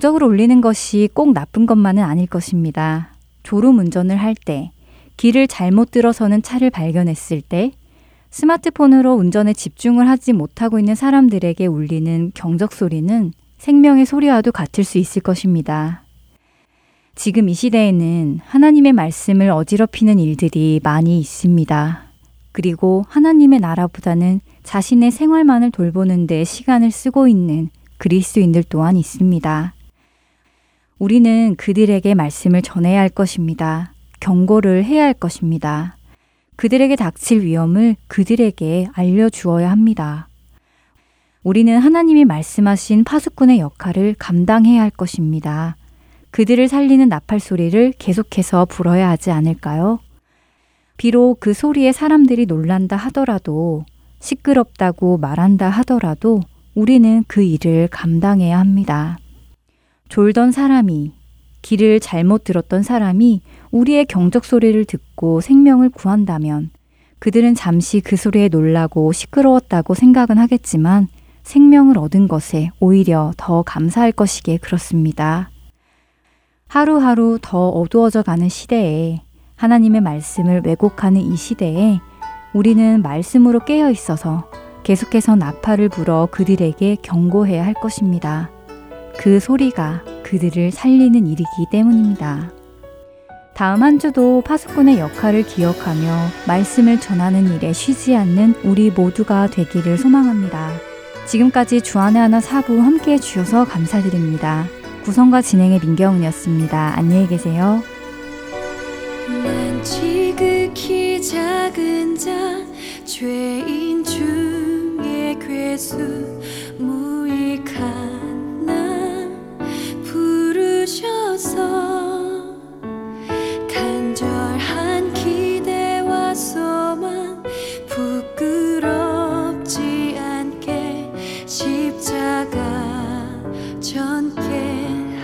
경적을 울리는 것이 꼭 나쁜 것만은 아닐 것입니다. 졸음 운전을 할 때, 길을 잘못 들어서는 차를 발견했을 때, 스마트폰으로 운전에 집중을 하지 못하고 있는 사람들에게 울리는 경적 소리는 생명의 소리와도 같을 수 있을 것입니다. 지금 이 시대에는 하나님의 말씀을 어지럽히는 일들이 많이 있습니다. 그리고 하나님의 나라보다는 자신의 생활만을 돌보는 데 시간을 쓰고 있는 그리스도인들 또한 있습니다. 우리는 그들에게 말씀을 전해야 할 것입니다. 경고를 해야 할 것입니다. 그들에게 닥칠 위험을 그들에게 알려주어야 합니다. 우리는 하나님이 말씀하신 파수꾼의 역할을 감당해야 할 것입니다. 그들을 살리는 나팔 소리를 계속해서 불어야 하지 않을까요? 비록 그 소리에 사람들이 놀란다 하더라도 시끄럽다고 말한다 하더라도 우리는 그 일을 감당해야 합니다. 졸던 사람이, 길을 잘못 들었던 사람이 우리의 경적 소리를 듣고 생명을 구한다면 그들은 잠시 그 소리에 놀라고 시끄러웠다고 생각은 하겠지만 생명을 얻은 것에 오히려 더 감사할 것이기에 그렇습니다. 하루하루 더 어두워져 가는 시대에 하나님의 말씀을 왜곡하는 이 시대에 우리는 말씀으로 깨어 있어서 계속해서 나팔을 불어 그들에게 경고해야 할 것입니다. 그 소리가 그들을 살리는 일이기 때문입니다. 다음 한 주도 파수꾼의 역할을 기억하며 말씀을 전하는 일에 쉬지 않는 우리 모두가 되기를 소망합니다. 지금까지 주안의 하나 사부 함께 해주셔서 감사드립니다. 구성과 진행의 민경은이었습니다. 안녕히 계세요. 지극히 작은 자 죄인 주 괴수 무익한 나 부르셔서 간절한 기대와 소망 부끄럽지 않게 십자가 전케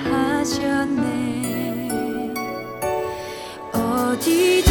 하셨네. 어디